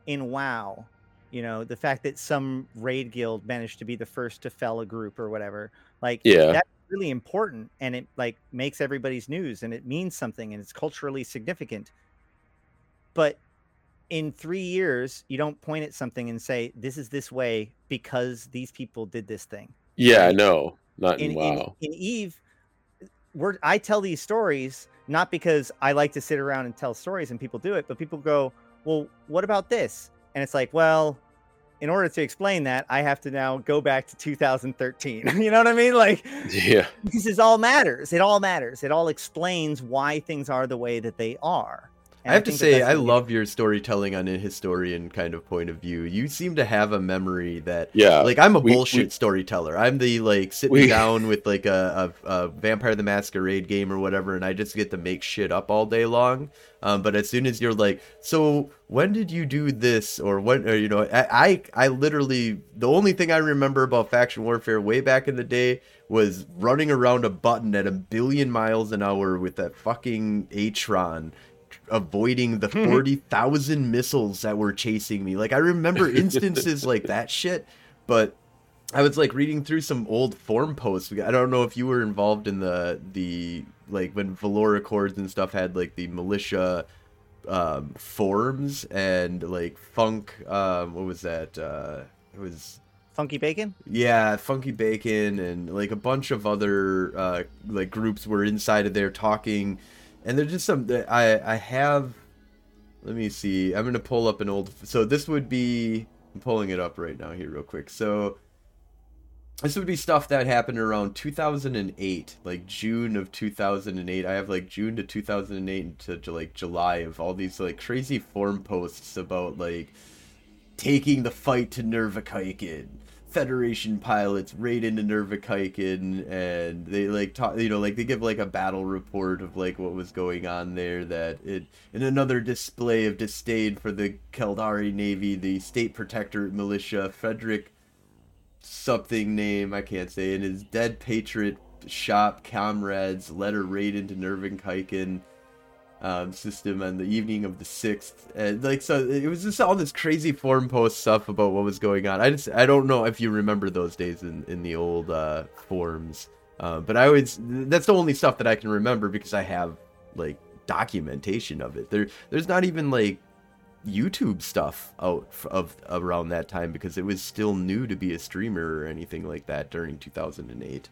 in wow you know the fact that some raid guild managed to be the first to fell a group or whatever like Yeah. that's really important and it like makes everybody's news and it means something and it's culturally significant but in three years you don't point at something and say this is this way because these people did this thing Yeah, Right. no, not in, in, WoW. in, in Eve, we're I tell these stories not because I like to sit around and tell stories and people do it, but people go, "Well, what about this?" And it's like, "Well, in order to explain that, I have to now go back to 2013. you know what I mean? Like, Yeah. this is all matters. It all matters. It all explains why things are the way that they are. And I have to say, I really- love your storytelling on a historian kind of point of view. You seem to have a memory that, Yeah. like, I'm a we- bullshit we- storyteller. I'm the like sitting We- down with like a, a, a Vampire the Masquerade game or whatever, and I just get to make shit up all day long. Um, but as soon as you're like, so when did you do this, or when, or you know, I, I, I literally the only thing I remember about faction warfare way back in the day was running around a button at a billion miles an hour with that fucking Atron avoiding the 40,000 missiles that were chasing me. Like I remember instances like that shit, but I was like reading through some old forum posts. I don't know if you were involved in the the like when Villore Accords and stuff had like the militia um forums and like funk um what was that uh it was Funky Bacon? yeah, Funky Bacon and like a bunch of other uh, like groups were inside of there talking, and there's just some that I I have. Let me see. I'm gonna pull up an old. So this would be. I'm pulling it up right now here real quick. So this would be stuff that happened around 2008, like June of 2008. I have like June to 2008 to, like July of all these like crazy forum posts about like taking the fight to Nourvukaiken. Federation pilots raid into Nourvukaiken and they like talk you know like they give like a battle report of like what was going on there that it in another display of disdain for the Caldari Navy the state protectorate militia Frederick something name I can't say and his dead patriot shop comrades led a raid into Nourvukaiken um, system on the evening of the sixth, and like so, it was just all this crazy forum post stuff about what was going on. I just I don't know if you remember those days in in the old uh, forums, uh, but I always that's the only stuff that I can remember because I have like documentation of it. There there's not even like YouTube stuff out of around that time because it was still new to be a streamer or anything like that during 2008.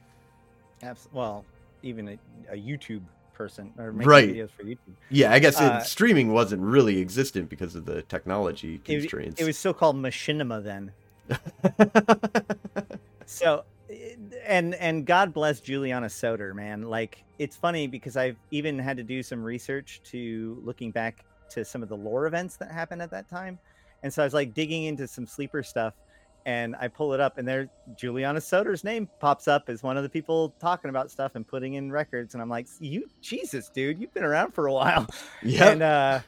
Abs- well, even a, a YouTube person or making Right. videos for YouTube. Yeah, I guess it, Uh, streaming wasn't really existent because of the technology constraints. it was still called machinima then. So, and and God bless Julianus Soter, man. Like it's funny because I've even had to do some research to looking back to some of the lore events that happened at that time, and so I was like digging into some sleeper stuff, and I pull it up, and there Julianus Soter's name pops up as one of the people talking about stuff and putting in records, and I'm like, you Jesus, dude, you've been around for a while, yeah, and uh,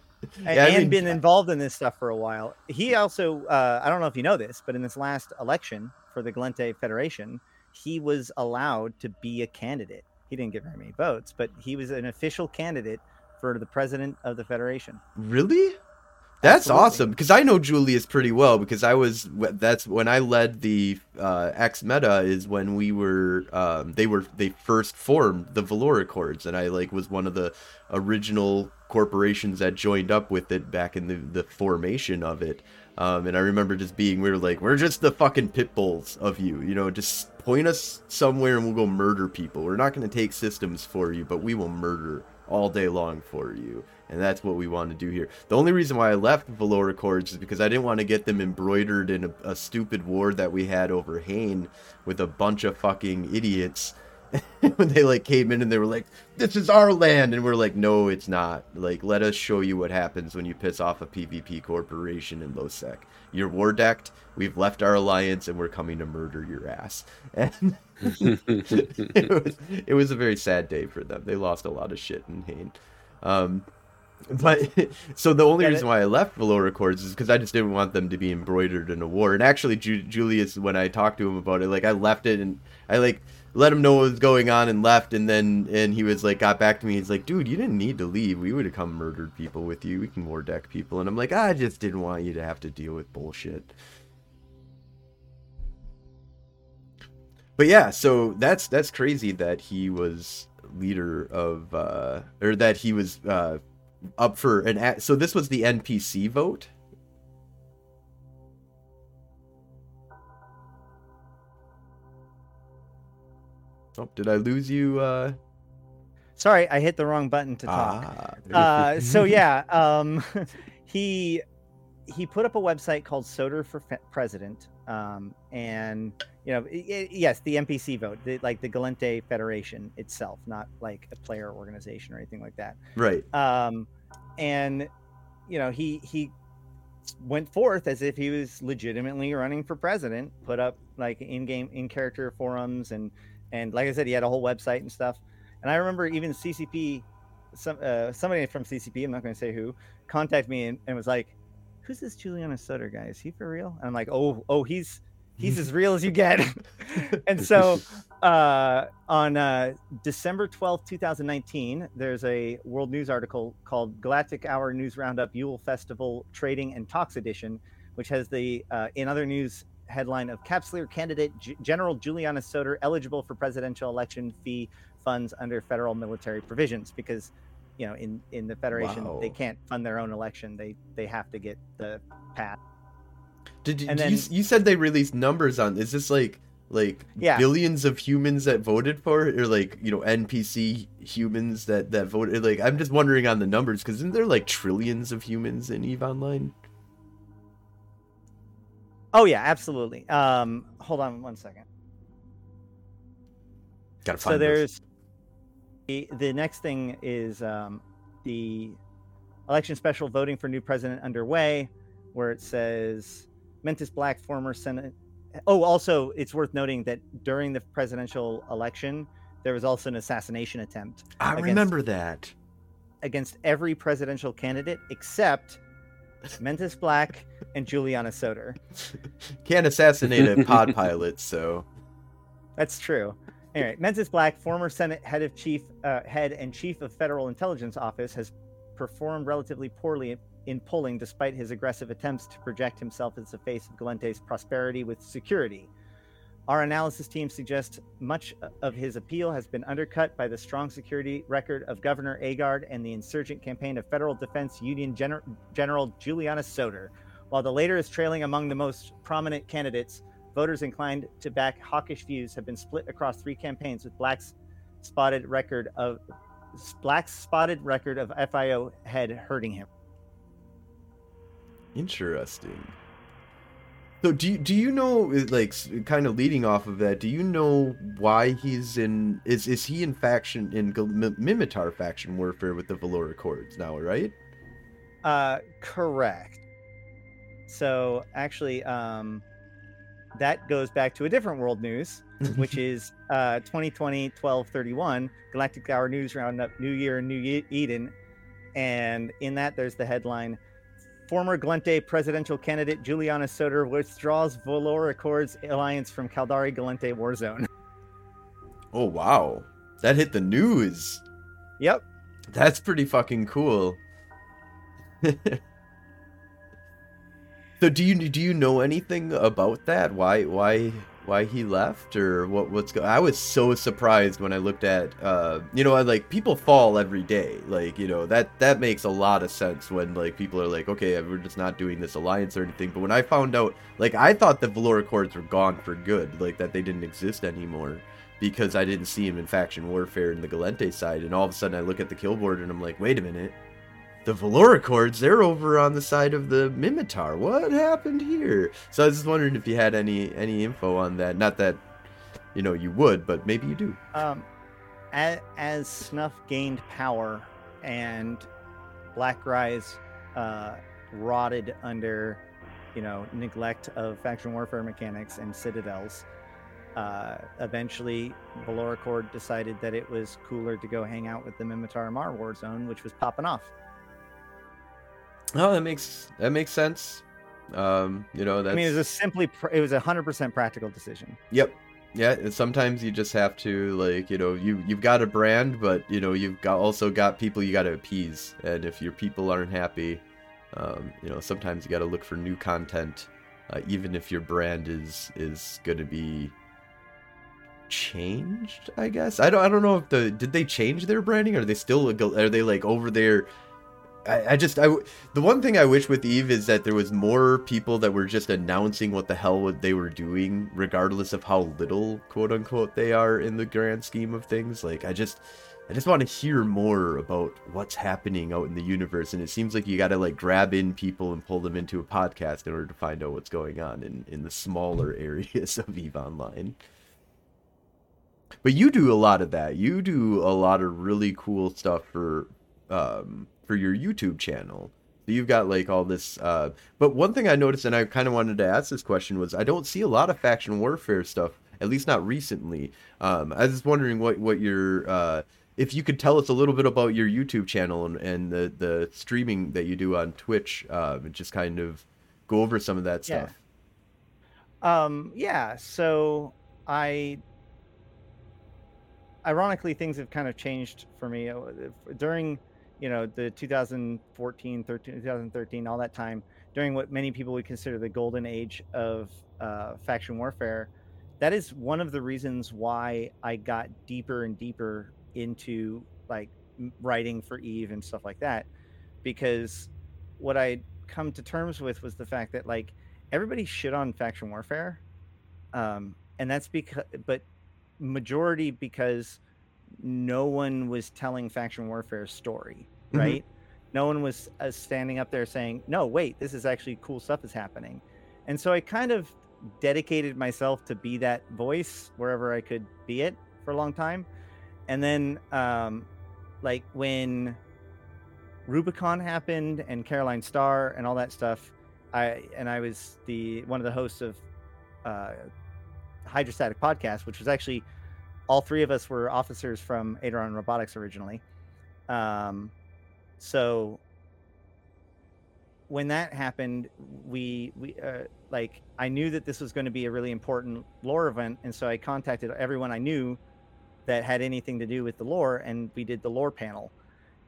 and, I mean- been involved in this stuff for a while. He also, uh, I don't know if you know this, but in this last election for the Gallente Federation, he was allowed to be a candidate. He didn't get very many votes, but he was an official candidate for the president of the federation. Really? That's Absolutely. awesome because I know Julius pretty well because I was that's when I led the uh, X Meta is when we were um, they were they first formed the Villore Accords and I like was one of the original corporations that joined up with it back in the the formation of it um, and I remember just being we were like we're just the fucking pit bulls of you you know just point us somewhere and we'll go murder people we're not going to take systems for you but we will murder all day long for you and that's what we want to do here. The only reason why I left Villore Accords is because I didn't want to get them embroidered in a, a stupid war that we had over Hain with a bunch of fucking idiots. when they like came in and they were like, "This is our land," and we're like, "No, it's not. Like, let us show you what happens when you piss off a PvP corporation in low sec. You're war decked. We've left our alliance, and we're coming to murder your ass." And it was it was a very sad day for them. They lost a lot of shit in Hain. Um, but so the only Yeah, reason why I left Villore Accords is because I just didn't want them to be embroidered in a war. And actually, Ju- Julius, when I talked to him about it, like I left it and I like let him know what was going on and left. And then and he was like, got back to me. He's like, dude, you didn't need to leave. We would have come murdered people with you. We can war deck people. And I'm like, I just didn't want you to have to deal with bullshit. But yeah, so that's that's crazy that he was leader of uh or that he was uh up for an a- so this was the NPC vote Oh, did I lose you uh Sorry, I hit the wrong button to talk. Ah. uh, so yeah, um, he he put up a website called Soter for Fe- President, um, and you know, i- i- yes, the NPC vote, the, like the Gallente Federation itself, not like a player organization or anything like that. right. Um, and you know, he he went forth as if he was legitimately running for president. Put up like in-game, in-character forums, and and like I said, he had a whole website and stuff. And I remember even CCP, some uh, somebody from CCP, I'm not going to say who, contacted me and, and was like, "Who's this Julianus Soter guy? Is he for real?" And I'm like, "Oh, oh, he's he's as real as you get." and so uh, on uh, December 12th, 2019, there's a World News article called Galactic Hour News Roundup Yule Festival Trading and Talks Edition, which has the uh, in other news headline of Capsuleer candidate G- General Julianus Soter eligible for presidential election fee funds under federal military provisions because you know in in the federation they can't fund their own election they they have to get the pass Did you, do you, you said they released numbers on? Is this like like Yeah. billions of humans that voted for it, or like you know NPC humans that that voted? Like I'm just wondering on the numbers because isn't there like trillions of humans in Eve Online? oh yeah absolutely um hold on one second Gotta find so there's those. The next thing is um, the election special voting for new president underway where it says mentas blaque former senate oh also it's worth noting that during the presidential election there was also an assassination attempt I against- remember that. against every presidential candidate except mentas blaque and julianus soter Can't assassinate a pod pilot, so That's true. Anyway, Mentas Blaque, former Senate head of chief uh, head and chief of Federal Intelligence Office, has performed relatively poorly in polling despite his aggressive attempts to project himself as the face of Gallente's prosperity with security. Our analysis team suggests much of his appeal has been undercut by the strong security record of Governor Aguard and the insurgent campaign of Federal Defense Union Gener- General Julianus Soter. While the latter is trailing among the most prominent candidates, voters inclined to back hawkish views have been split across three campaigns with Blaque's spotted record of Blaque's spotted record of FIO head hurting him. interesting. So do you, do you know like kind of leading off of that? Do you know why he's in? Is is he in faction in Minmatar faction warfare with the Valor Accords now? Right? Uh, correct. So actually, um, that goes back to a different world news, which is uh 2020 1231 Galactic Hour News Roundup New Year New Ye- Eden, and in that there's the headline. Former Gallente presidential candidate Julianus Soter withdraws Villore Accords alliance from Caldari Gallente Warzone. Oh wow, that hit the news. Yep. That's pretty fucking cool. so do you do you know anything about that? Why why why he left or what what's go- I was so surprised when I looked at uh you know I like people fall every day. Like, you know, that that makes a lot of sense when like people are like, okay, we're just not doing this alliance or anything. But when I found out like I thought the Villore Accords were gone for good, like that they didn't exist anymore because I didn't see him in faction warfare in the Gallente side, and all of a sudden I look at the kill board and I'm like, wait a minute, the Villore Accords, they're over on the side of the Minmatar. What happened here? So I was just wondering if you had any any info on that. Not that you know you would, but maybe you do. Um, as, as Snuff gained power and Black Rise uh, rotted under, you know, neglect of faction warfare mechanics and citadels, uh, eventually Valoricord decided that it was cooler to go hang out with the Minmatar Mar war zone, which was popping off. Oh, that makes that makes sense. Um, you know that's I mean, it was a simply, pr- it was a hundred percent practical decision. Yep. Yeah, sometimes you just have to like, you know, you you've got a brand, but you know, you've got also got people you got to appease. And if your people aren't happy, um, you know, sometimes you got to look for new content uh, even if your brand is is going to be changed, I guess. I don't I don't know if the did they change their branding or are they still are they like over there I, I just I the one thing I wish with Eve is that there was more people that were just announcing what the hell they were doing, regardless of how little quote unquote they are in the grand scheme of things. Like I just I just want to hear more about what's happening out in the universe, and it seems like you got to like grab in people and pull them into a podcast in order to find out what's going on in in the smaller areas of Eve Online. But you do a lot of that. You do a lot of really cool stuff for um, for your YouTube channel. So you've got like all this. Uh, but one thing I noticed, and I kind of wanted to ask this question, was I don't see a lot of faction warfare stuff, at least not recently. Um, I was just wondering what what your uh, if you could tell us a little bit about your YouTube channel and, and the the streaming that you do on Twitch, uh, and just kind of go over some of that stuff. Yeah. Um, yeah. So I ironically things have kind of changed for me uh, during you know the 2014 13 2013 all that time during what many people would consider the golden age of uh, faction warfare that is one of the reasons why i got deeper and deeper into like writing for eve and stuff like that because what i come to terms with was the fact that like everybody shit on faction warfare um, and that's because but majority because no one was telling faction warfare's story, Mhm. right? No one was uh, standing up there saying, "No, wait, this is actually cool stuff is happening," and so I kind of dedicated myself to be that voice wherever I could be it for a long time, and then um, like when Rubicon happened and Caroline Starr and all that stuff, I and I was the one of the hosts of uh, Hydrostatic podcast, which was actually all three of us were officers from Aideron Robotics originally. Um, so when that happened, we we uh, like I knew that this was going to be a really important lore event, and so I contacted everyone I knew that had anything to do with the lore, and we did the lore panel.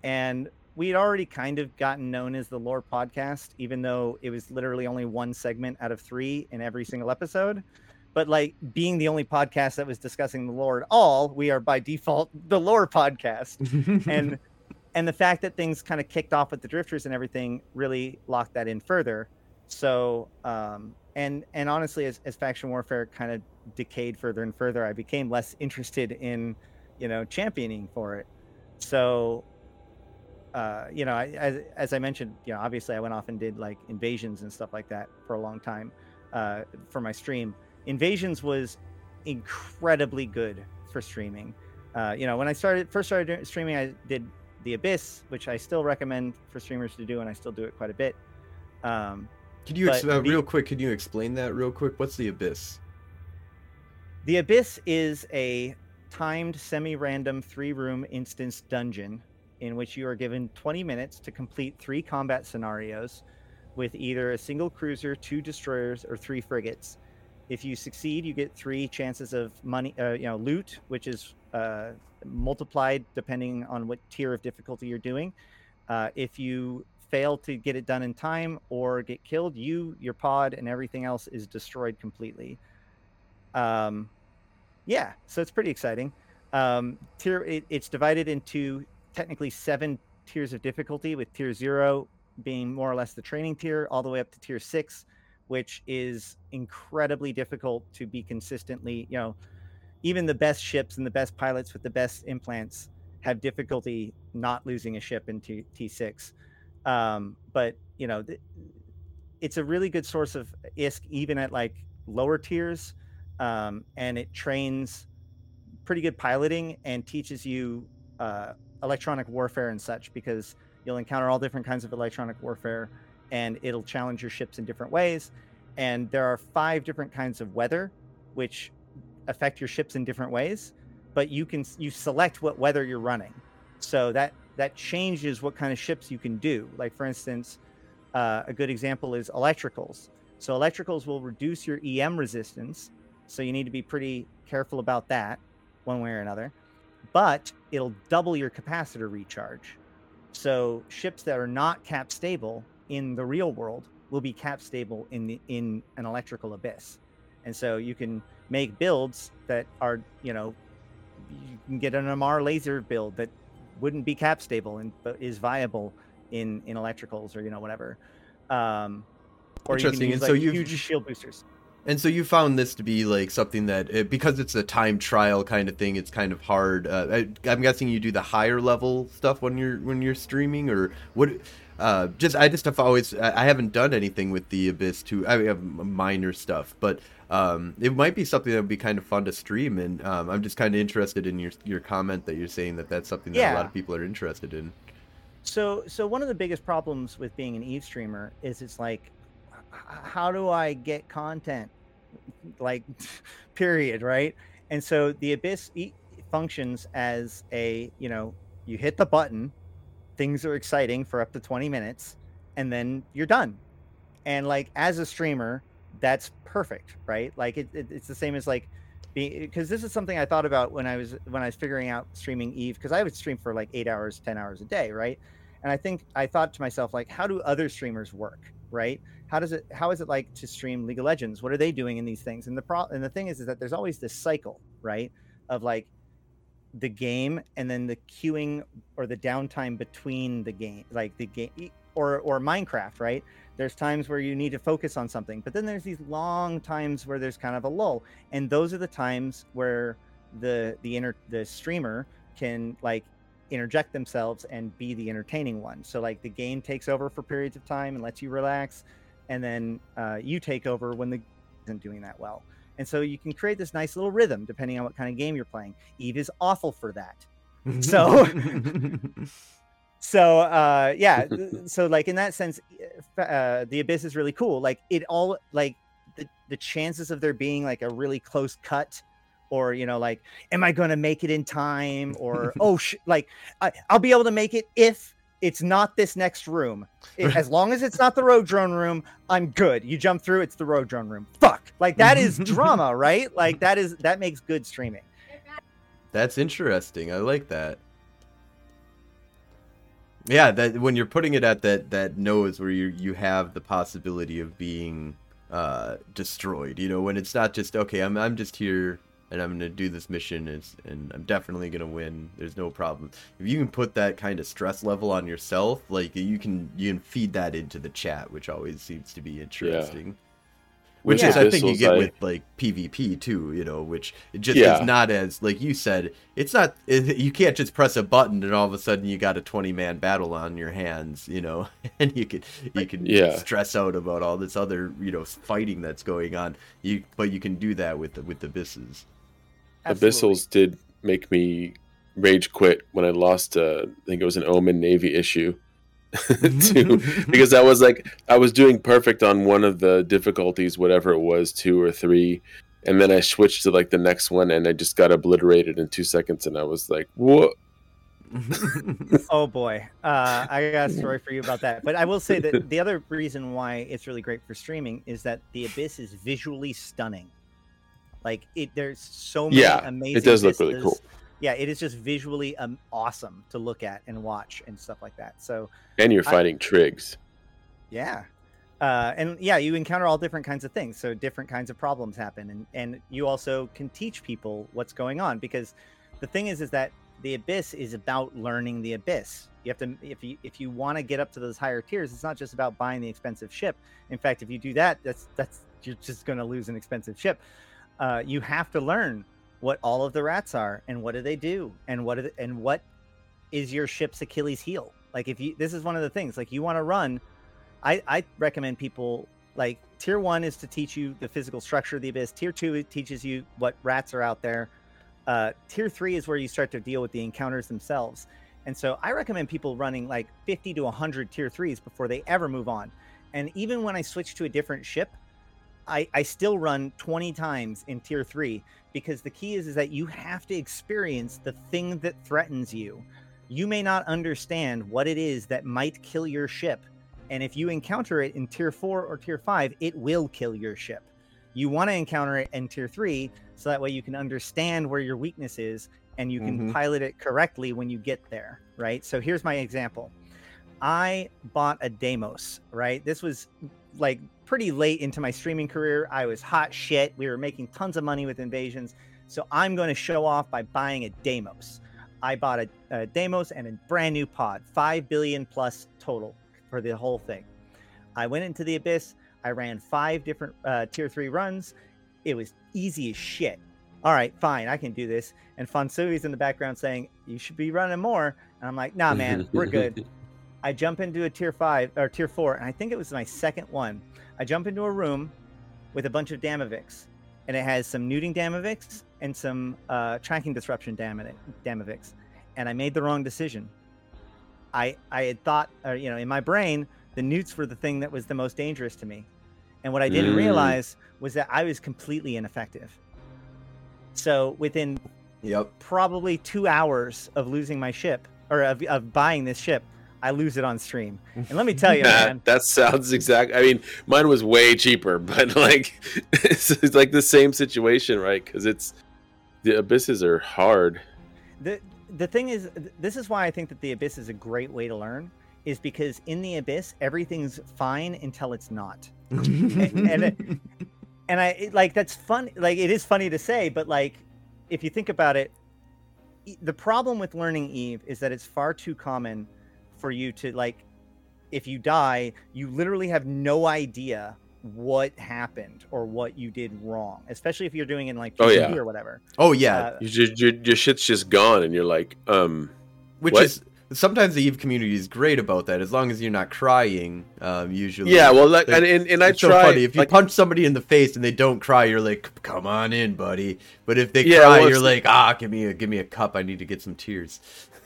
And we had already kind of gotten known as the lore podcast, even though it was literally only one segment out of three in every single episode but like being the only podcast that was discussing the lore at all we are by default the lore podcast. And and the fact that things kind of kicked off with the drifters and everything really locked that in further. So um and and honestly as, as faction warfare kind of decayed further and further i became less interested in you know championing for it. So uh you know I, as, as i mentioned you know obviously i went off and did like invasions and stuff like that for a long time uh for my stream Invasions was incredibly good for streaming. Uh, you know, when I started first started doing- streaming, I did the Abyss, which I still recommend for streamers to do, and I still do it quite a bit. Um, Could you ex- uh, the- real quick? Could you explain that real quick? What's the abyss? The Abyss is a timed semi-random three-room instance dungeon in which you are given 20 minutes to complete three combat scenarios with either a single cruiser, two destroyers, or three frigates. If you succeed, you get three chances of money, uh, you know, loot, which is uh, multiplied depending on what tier of difficulty you're doing. Uh, if you fail to get it done in time or get killed, you, your pod, and everything else is destroyed completely. Um, yeah, so it's pretty exciting. Um, tier it, it's divided into technically seven tiers of difficulty, with tier zero being more or less the training tier, all the way up to tier six, which is incredibly difficult to be consistently. You know, even the best ships and the best pilots with the best implants have difficulty not losing a ship in T- T6. Um, but you know, th- it's a really good source of ISK even at like lower tiers, um, and it trains pretty good piloting and teaches you uh, electronic warfare and such because you'll encounter all different kinds of electronic warfare and it'll challenge your ships in different ways. And there are five different kinds of weather which affect your ships in different ways but you can you select what weather you're running. So that that changes what kind of ships you can do. Like for instance uh, a good example is electricals. So electricals will reduce your em resistance so you need to be pretty careful about that one way or another but it'll double your capacitor recharge. So ships that are not cap stable in the real world will be cap stable in the in an electrical abyss and so you can make builds that are you know you can get an amar laser build that wouldn't be cap stable and but is viable in in electricals or you know whatever um or you can Interesting, use and like so you've- huge shield boosters And so you found this to be like something that, because it's a time trial kind of thing, it's kind of hard. Uh, I, I'm guessing you do the higher level stuff when you're when you're streaming, or what? Uh, just I just have always I haven't done anything with the Abyss too. I have minor stuff, but um, it might be something that would be kind of fun to stream. And um, I'm just kind of interested in your your comment that you're saying that that's something that Yeah. a lot of people are interested in. So, so one of the biggest problems with being an Eve streamer is it's like, how do I get content? Like, period, right? And so the Abyss e- functions as a, you know, you hit the button, things are exciting for up to 20 minutes, and then you're done. And like, as a streamer, that's perfect, right? Like, it, it, it's the same as like, because this is something I thought about when I was when I was figuring out streaming Eve because I would stream for like eight hours, ten hours a day, right? And I think I thought to myself like, how do other streamers work, right? How does it how is it like to stream League of Legends? What are they doing in these things? And the pro and the thing is is that there's always this cycle, right? Of like the game and then the queuing or the downtime between the game, like the game or or Minecraft, right? There's times where you need to focus on something, but then there's these long times where there's kind of a lull, and those are the times where the the inner the streamer can like interject themselves and be the entertaining one. So like the game takes over for periods of time and lets you relax, and then uh, you take over when the isn't doing that well. And so you can create this nice little rhythm depending on what kind of game you're playing. Eve is awful for that. So- So uh, yeah, so like in that sense, uh, the abyss is really cool. Like it all like the the chances of there being like a really close cut. Or you know, like, am I going to make it in time? Or oh, sh- like I, I'll be able to make it if it's not this next room. It- as long as it's not the rogue drone room, I'm good. You jump through, it's the rogue drone room. Fuck, like that is drama, right? Like that is that makes good streaming. That's interesting. I like that. Yeah, that when you're putting it at that that nose where you you have the possibility of being uh destroyed. You know, when it's not just okay, I'm I'm just here and I'm gonna do this mission is and I'm definitely gonna win. There's no problem. If you can put that kind of stress level on yourself, like you can you can feed that into the chat, which always seems to be interesting. Which With is, I think, you get I- with like PvP too. You know, which it just Yeah. is not as like you said. It's not. It, you can't just press a button and all of a sudden you got a twenty man battle on your hands. You know, and you could you can Yeah. stress out about all this other you know fighting that's going on. You but you can do that with the, with abysses. Absolutely. Abyssals did make me rage quit when I lost. Uh, I think it was an Omen Navy issue. to, because I was like, I was doing perfect on one of the difficulties, whatever it was, two or three, and then I switched to like the next one, and I just got obliterated in two seconds, and I was like, what? Oh boy, uh, I got a story for you about that. But I will say that the other reason why it's really great for streaming is that the abyss is visually stunning. Like it, there's so many Yeah, amazing. it does look really cool. Yeah, it is just visually um, awesome to look at and watch and stuff like that. So And you're I- fighting Trigs. yeah. Uh, and yeah, you encounter all different kinds of things. So different kinds of problems happen, and and you also can teach people what's going on because the thing is, is that the abyss is about learning the abyss. You have to if you if you want to get up to those higher tiers, it's not just about buying the expensive ship. In fact, if you do that, that's that's you're just going to lose an expensive ship. Uh, you have to learn what all of the rats are and what do they do and what and what is your ship's Achilles heel. Like if you this is one of the things like you want to run I, I recommend people like tier one is to teach you the physical structure of the abyss. Tier two teaches you what rats are out there. Uh, tier three is where you start to deal with the encounters themselves. And so I recommend people running like 50 to 100 tier threes before they ever move on. And even when I switch to a different ship, I, I still run 20 times in tier three because the key is, is that you have to experience the thing that threatens you. You may not understand what it is that might kill your ship. And if you encounter it in tier four or tier five, it will kill your ship. You want to encounter it in tier three so that way you can understand where your weakness is and you can Mhm. pilot it correctly when you get there, right? So here's my example. I bought a Deimos, right? This was like pretty late into my streaming career. I was hot shit. We were making tons of money with invasions. So I'm going to show off by buying a Deimos. I bought a, a Deimos and a brand new pod, 5 billion plus total for the whole thing. I went into the abyss. I ran five different uh, tier three runs. It was easy as shit. All right, fine, I can do this. And Fonsui's in the background saying, You should be running more. And I'm like, Nah, man, we're good. I jump into a tier five or tier four, and I think it was my second one. I jump into a room with a bunch of Damaviks, and it has some neuting Damaviks and some uh, tracking disruption Damaviks. And I made the wrong decision. I I had thought, or, you know, in my brain, the neuts were the thing that was the most dangerous to me. And what I didn't mm. realize was that I was completely ineffective. So within yep. probably two hours of losing my ship or of, of buying this ship, I lose it on stream. And let me tell you, that, man, that sounds exact. I mean, mine was way cheaper, but like it's, it's like the same situation, right? Because it's the abysses are hard. The the thing is, this is why I think that the abyss is a great way to learn, is because in the abyss everything's fine until it's not, and and, and I like that's fun. Like it is funny to say, but like if you think about it, the problem with learning Eve is that it's far too common for you to like if you die you literally have no idea what happened or what you did wrong especially if you're doing it in like PvP oh, yeah. or whatever oh yeah uh, your, your, your shit's just gone and you're like um which what? is sometimes the Eve community is great about that as long as you're not crying. Um, usually, yeah. Well, like, and, and, and I try. So funny if you like, punch somebody in the face and they don't cry, you're like, "Come on in, buddy." But if they yeah, cry, well, you're like, "Ah, give me a give me a cup. I need to get some tears."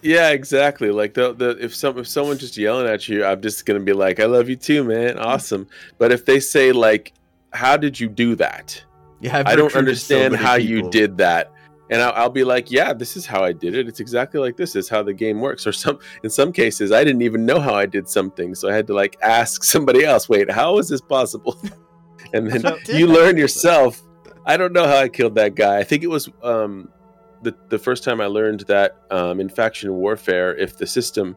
Yeah, exactly. Like the, the if some if someone just yelling at you, I'm just gonna be like, "I love you too, man. Awesome." But if they say like, "How did you do that?" Yeah, I've I do not understand so how people. you did that and I'll, I'll, be like, yeah, this is how I did it. It's exactly like this. Is how the game works. Or some, in some cases, I didn't even know how I did something, so I had to like ask somebody else. Wait, how is this possible? and then so, you learn yourself. I don't know how I killed that guy. I think it was um, the the first time I learned that um, in faction warfare, if the system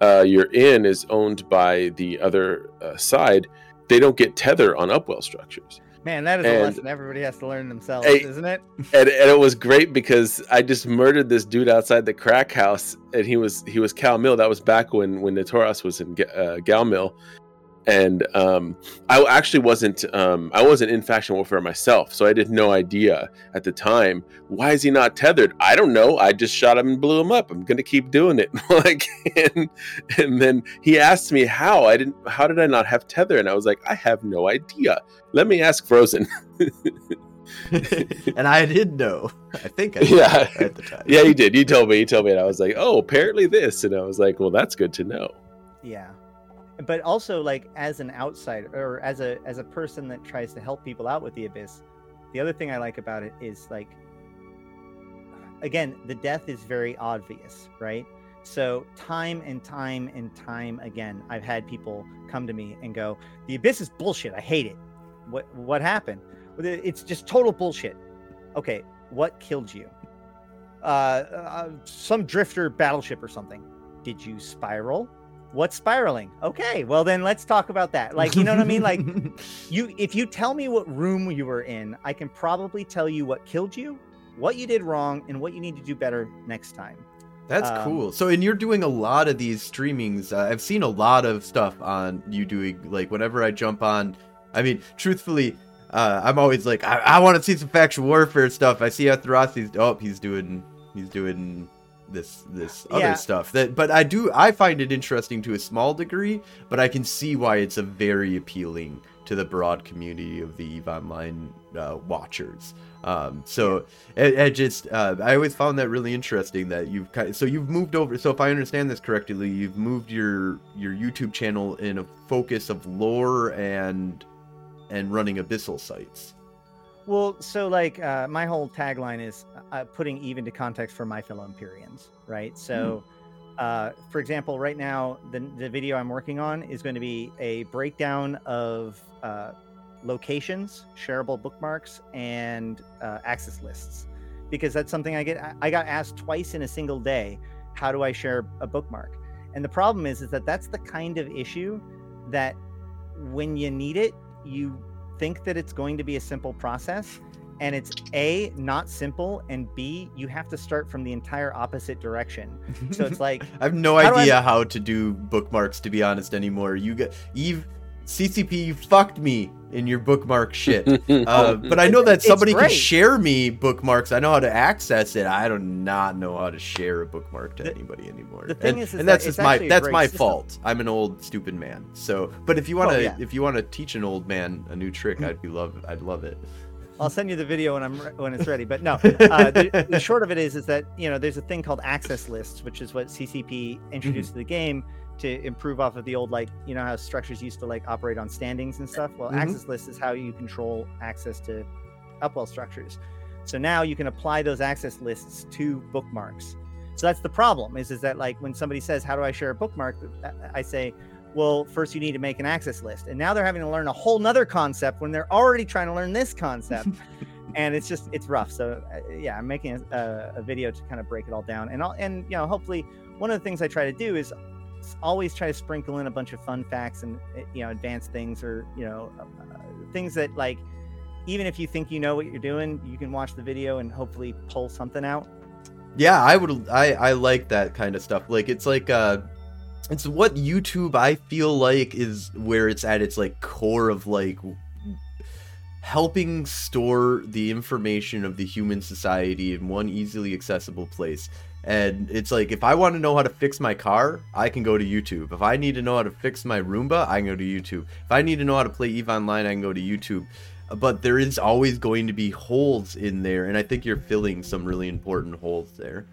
uh, you're in is owned by the other uh, side, they don't get tether on upwell structures. Man, that is and, a lesson everybody has to learn themselves, isn't it? And, and it was great because I just murdered this dude outside the crack house, and he was he was Cal Mil. That was back when when Natoras was in uh, Gal Mil, and um, I actually wasn't um, I wasn't in faction warfare myself, so I had no idea at the time. Why is he not tethered? I don't know. I just shot him and blew him up. I'm gonna keep doing it. like, and, and then he asked me how I didn't. How did I not have tether? And I was like, I have no idea. Let me ask Frozen. and I did know. I think I yeah. at the time. Yeah, you did. You told me. You told me, and I was like, oh, apparently this, and I was like, well, that's good to know. Yeah but also like as an outsider or as a as a person that tries to help people out with the abyss the other thing i like about it is like again the death is very obvious right? So time and time and time again i've had people come to me and go the abyss is bullshit. I hate it. What what happened? It's just total bullshit. Okay what killed you? Uh, uh some drifter battleship or something. Did you spiral what's spiraling? Okay well then let's talk about that. Like you know what i mean? Like you if you tell me what room you were in i can probably tell you what killed you what you did wrong and what you need to do better next time. That's um, cool. So and you're doing a lot of these streamings. Uh, i've seen a lot of stuff on you doing like whenever i jump on i mean truthfully uh, i'm always like i, I want to see some faction warfare stuff. I see Ashterothi's oh he's doing he's doing this this other yeah. stuff that but i do i find it interesting to a small degree but i can see why it's a very appealing to the broad community of the eve online uh, watchers. Um, so it, it, just uh, i always found that really interesting that you've kind of, so you've moved over so if i understand this correctly you've moved your your youtube channel in a focus of lore and and running abyssal sites well, so like uh, my whole tagline is uh, putting Eve into context for my fellow Empyreans, right? So, mm. uh, for example, right now the the video I'm working on is going to be a breakdown of uh, locations, shareable bookmarks, and uh, access lists, because that's something I get. I got asked twice in a single day, how do I share a bookmark? And the problem is, is that that's the kind of issue that when you need it, you think that it's going to be a simple process and it's a not simple and b you have to start from the entire opposite direction. So it's like i have no how idea I... how to do bookmarks to be honest anymore. You get eve CCP, you fucked me in your bookmark shit. Uh, but I know that somebody can share me bookmarks. I know how to access it. I do not know how to share a bookmark to The- anybody anymore. the thing and, is- is and that that's it's just my that's my system. fault. I'm an old stupid man. So, but if you want to Well, yeah. if you want to teach an old man a new trick, I'd be love I'd love it. I'll send you the video when I'm re- when it's ready. But no, uh, the, the short of it is is that you know there's a thing called access lists, which is what CCP introduced to the game to improve off of the old like you know how structures used to like operate on standings and stuff. Well, Mhm. access lists is how you control access to upwell structures. So now you can apply those access lists to bookmarks. So that's the problem is is that like when somebody says how do I share a bookmark, I say well, first you need to make an access list. And now they're having to learn a whole nother concept when they're already trying to learn this concept. and it's just, it's rough. So uh, yeah, I'm making a, a, video to kind of break it all down. And I'll, and, you know, hopefully one of the things I try to do is always try to sprinkle in a bunch of fun facts and, uh, you know, advanced things or, you know, uh, things that like, even if you think you know what you're doing, you can watch the video and hopefully pull something out. Yeah, I would. I I like that kind of stuff. Like it's like uh, it's what YouTube I feel like is where it's at its like core of like helping store the information of the human society in one easily accessible place. And it's like if I want to know how to fix my car, I can go to YouTube. If I need to know how to fix my Roomba, I can go to YouTube. If I need to know how to play Eve Online, I can go to YouTube but there is always going to be holes in there and i think you're filling some really important holes there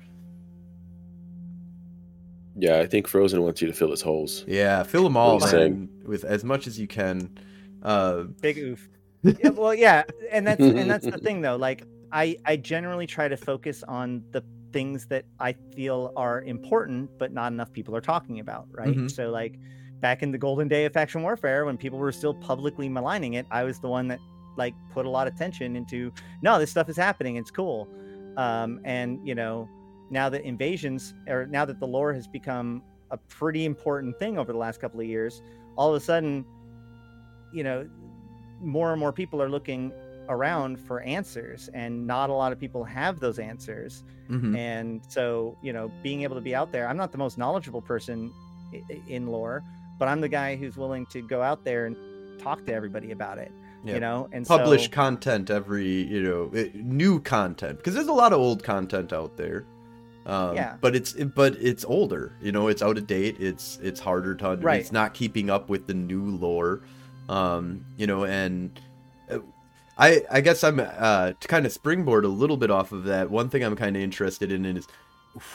yeah, I think Frozen wants you to fill his holes. yeah fill them all man, with as much as you can uh big oof yeah, well yeah and that's and that's the thing though like i i generally try to focus on the things that i feel are important but not enough people are talking about right? Mhm. so like back in the golden day of faction warfare when people were still publicly maligning it i was the one that like put a lot of tension into no this stuff is happening. It's cool. Um and you know now that invasions or now that the lore has become a pretty important thing over the last couple of years all of a sudden you know more and more people are looking around for answers and not a lot of people have those answers mhm. and so you know being able to be out there i'm not the most knowledgeable person in lore but i'm the guy who's willing to go out there and talk to everybody about it Yeah. you know and publish so, content every you know new content because there's a lot of old content out there um, Yeah. but it's but it's older you know it's out of date it's it's harder to Right. it's not keeping up with the new lore um you know and i i guess i'm uh to kind of springboard a little bit off of that one thing i'm kind of interested in is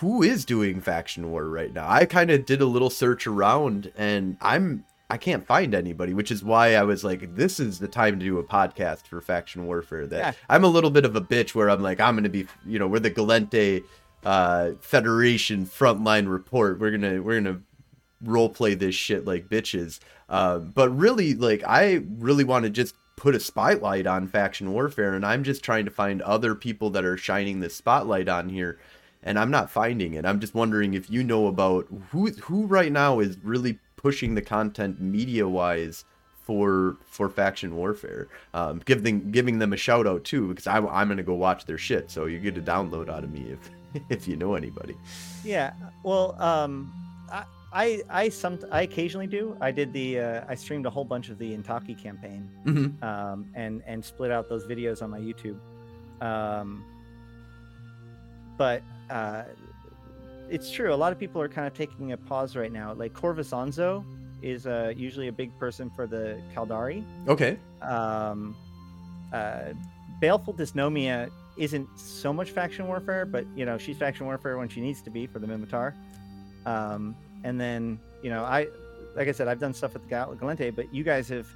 who is doing faction war right now i kind of did a little search around and i'm I can't find anybody, which is why I was like, this is the time to do a podcast for faction warfare. That Yeah. I'm a little bit of a bitch where I'm like, I'm gonna be, you know, we're the Gallente uh, Federation frontline report. We're gonna we're gonna role play this shit like bitches. Uh, but really, like, I really want to just put a spotlight on faction warfare, and I'm just trying to find other people that are shining the spotlight on here. And I'm not finding it. I'm just wondering if you know about who who right now is really pushing the content media wise for for faction warfare. Um, giving giving them a shout out too because I, I'm gonna go watch their shit. So you get a download out of me if if you know anybody. yeah well um i i i some i occasionally do i did the uh, i streamed a whole bunch of the intaki campaign Mm-hmm. um, and and split out those videos on my YouTube. Um, but uh, it's true. A lot of people are kind of taking a pause right now. Like Corvus Onzo is uh, usually a big person for the Caldari. Okay. Um, uh, Baleful Dysnomia isn't so much faction warfare, but you know she's faction warfare when she needs to be for the Minmatar. Um, and then you know I, like I said, I've done stuff with Gal- Gallente, but you guys have.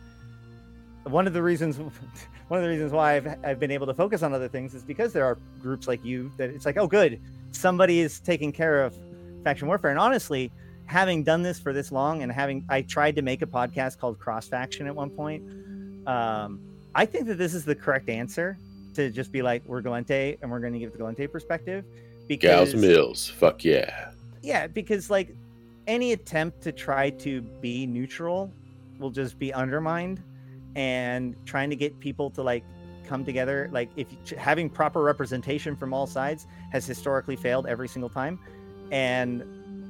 One of the reasons, one of the reasons why I've I've been able to focus on other things is because there are groups like you that it's like, oh, good, somebody is taking care of faction warfare. And honestly, having done this for this long and having I tried to make a podcast called Cross Faction at one point, um, I think that this is the correct answer to just be like we're Gallente and we're going to give the Gallente perspective because Gals Mills, fuck yeah. yeah, because like any attempt to try to be neutral will just be undermined, and trying to get people to like come together, like if having proper representation from all sides has historically failed every single time, and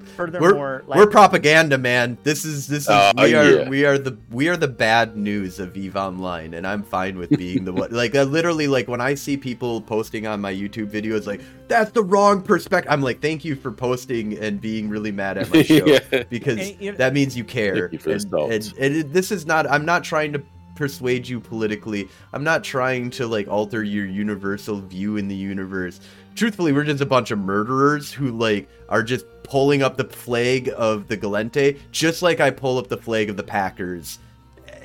Furthermore, like, We're propaganda, man. This is this is Oh, we are yeah. we are the we are the bad news of Eve Online, and I'm fine with being the one. Like uh, literally, like when I see people posting on my YouTube videos, like that's the wrong perspective. I'm like, thank you for posting and being really mad at my show Yeah. because And, you know- that means you care. Thank you for the and, and, and it- this is not. I'm not trying to persuade you politically. I'm not trying to like alter your universal view in the universe. Truthfully, we're just a bunch of murderers who like are just pulling up the flag of the Gallente, just like I pull up the flag of the Packers.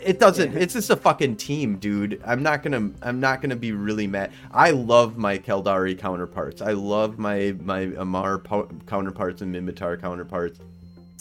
It doesn't. It's just a fucking team, dude. I'm not gonna. I'm not gonna be really mad. I love my Caldari counterparts. I love my my Amarr po- counterparts and Minmatar counterparts.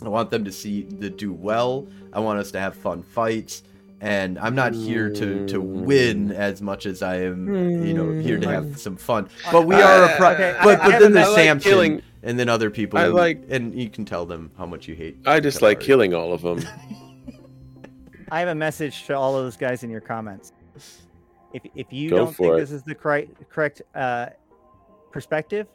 I want them to see to do well. I want us to have fun fights. And I'm not here to to win as much as I am, you know, here to have some fun. But we are a pro- Okay, I- but I but then there's I like Samson, killing- and then other people. I like- and you can tell them how much you hate. I just like Caldari. killing all of them. I have a message to all of those guys in your comments. If if you Go don't think it. this is the correct correct uh, perspective,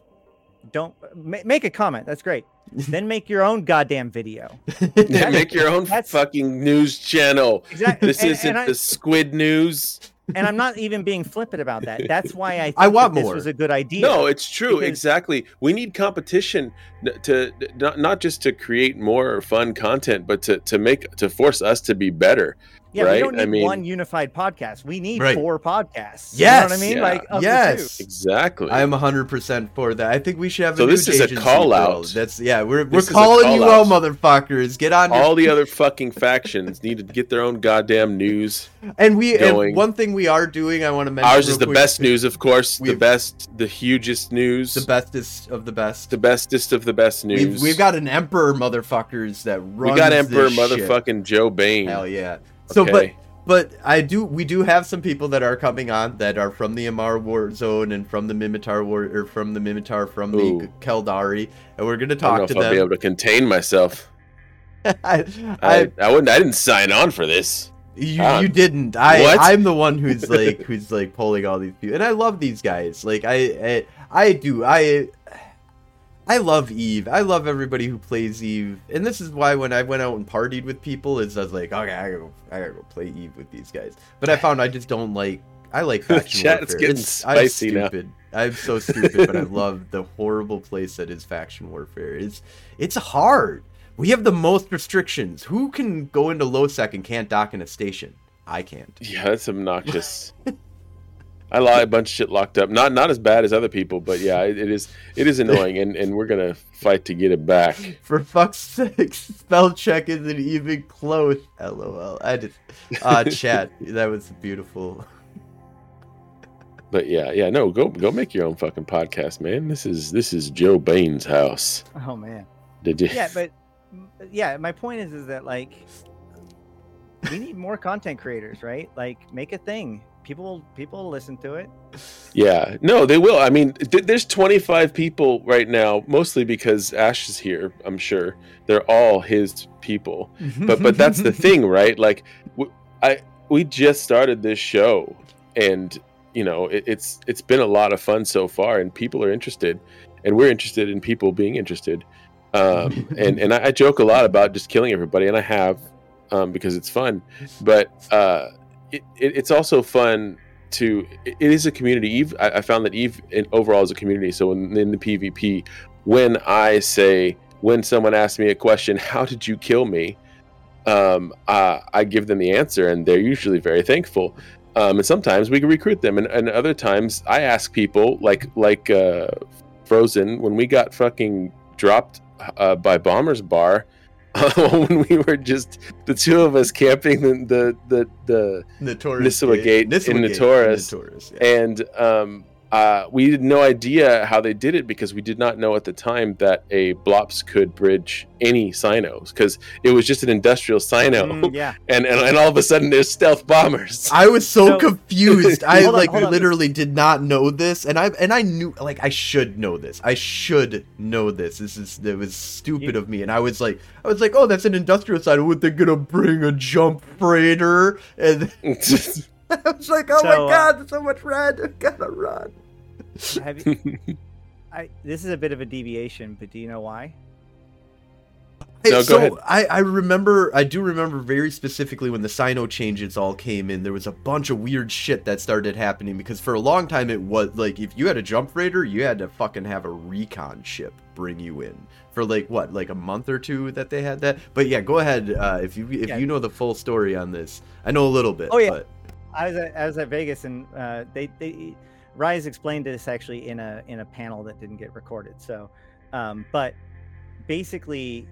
don't ma- make a comment. That's great. Then make your own goddamn video. Make your own That's- fucking news channel. Exactly. This and, isn't and, I, the Squid News. and I'm not even being flippant about that. That's why I think I want that this more. was a good idea. No, it's true. Because- Exactly. We need competition to not not just to create more fun content, but to to make to force us to be better. Yeah, we don't I need mean- one unified podcast. We need Right. four podcasts. Yes. you know what I mean? Yeah. Like Yes. Exactly. I am 100% for that. I think we should have So a this is a call bro. out. That's yeah, we're we're This is a calling you call out, out. motherfuckers. Get on your All the other fucking factions need to get their own goddamn news. and we going. and one thing we are doing. I want to mention Ours is the quick, best news, of course. The We've- best, the hugest news. the bestest of the best. the bestest of the best news. We've, we've got an emperor, motherfuckers that runs. we got Emperor this shit. motherfucking Joe Bain. Hell yeah. So, but Okay. but I do we do have some people that are coming on that are from the Amarr War Zone and from the Minmatar War or from the Minmatar from the Caldari, and we're gonna I don't talk know to if I'll be able to contain myself. I, I, I, wouldn't. I didn't sign on for this. you, you didn't. I What? I'm the one who's like who's like pulling all these people, and I love these guys. Like I I, I do. I I love Eve. I love everybody who plays Eve, and this is why when I went out and partied with people, is I was like, okay, I gotta go, I gotta go play Eve with these guys. But I found I just don't like. I like faction Chat's warfare. getting It's- I'm spicy now. stupid. I'm so stupid, but I love the horrible place that is faction warfare. It's it's hard. We have the most restrictions. Who can go into low sec and can't dock in a station? I can't. Yeah, that's obnoxious. I lie a bunch of shit locked up. Not not as bad as other people, but yeah, it, it is it is annoying, and, and we're gonna fight to get it back. For fuck's sake, spell check isn't even close. LOL. I just uh chat. That was beautiful. But yeah, yeah, no, go go make your own fucking podcast, man. This is this is Joe Bain's house. Oh man. Did you? Yeah, but yeah, my point is is that like we need more content creators, right? Like make a thing. People people listen to it. Yeah, no, they will. I mean, th- there's 25 people right now, mostly because Ash is here. I'm sure they're all his people. But but that's the thing, right? Like, w- I we just started this show, and you know, it, it's it's been a lot of fun so far, and people are interested, and we're interested in people being interested. Um, and and I, I joke a lot about just killing everybody, and I have um, because it's fun. But uh, it, it, it's also fun to. It, is a community. Eve, I, I found that Eve overall is a community. So in, in the PvP, when I say when someone asks me a question, "How did you kill me?" Um, uh, I give them the answer, and they're usually very thankful. Um, and sometimes we can recruit them, and, and other times I ask people, like like uh, Frozen, when we got fucking dropped uh, by Bomber's Bar. when we were just the two of us camping the the the, the Notorious Nisuwa Gate in Notorious. Notorious, yeah. and um, uh, we had no idea how they did it because we did not know at the time that a Blops could bridge any Cynos because it was just an industrial Cyno, Mm, yeah. and, and and all of a sudden there's stealth bombers. I was so, So- confused. I on, like hold on. literally did not know this, and I and I knew like I should know this. I should know this. This is it was stupid You- of me, and I was like, I was like, oh, that's an industrial side. What they're gonna bring a jump freighter? And I was like, oh So, my uh, god, there's so much red. I gotta run. Have you, I, this is a bit of a deviation, but do you know why? Hey, No, go so ahead. I, I remember I do remember very specifically when the Cyno changes all came in, there was a bunch of weird shit that started happening because for a long time it was like if you had a jump raider, you had to fucking have a recon ship bring you in for like what, like a month or two that they had that. But yeah, go ahead uh, if you if Yeah. you know the full story on this. I know a little bit. Oh, yeah. But I was at, I was at Vegas and uh, they they Rise explained this actually in a in a panel that didn't get recorded. So, um, but basically,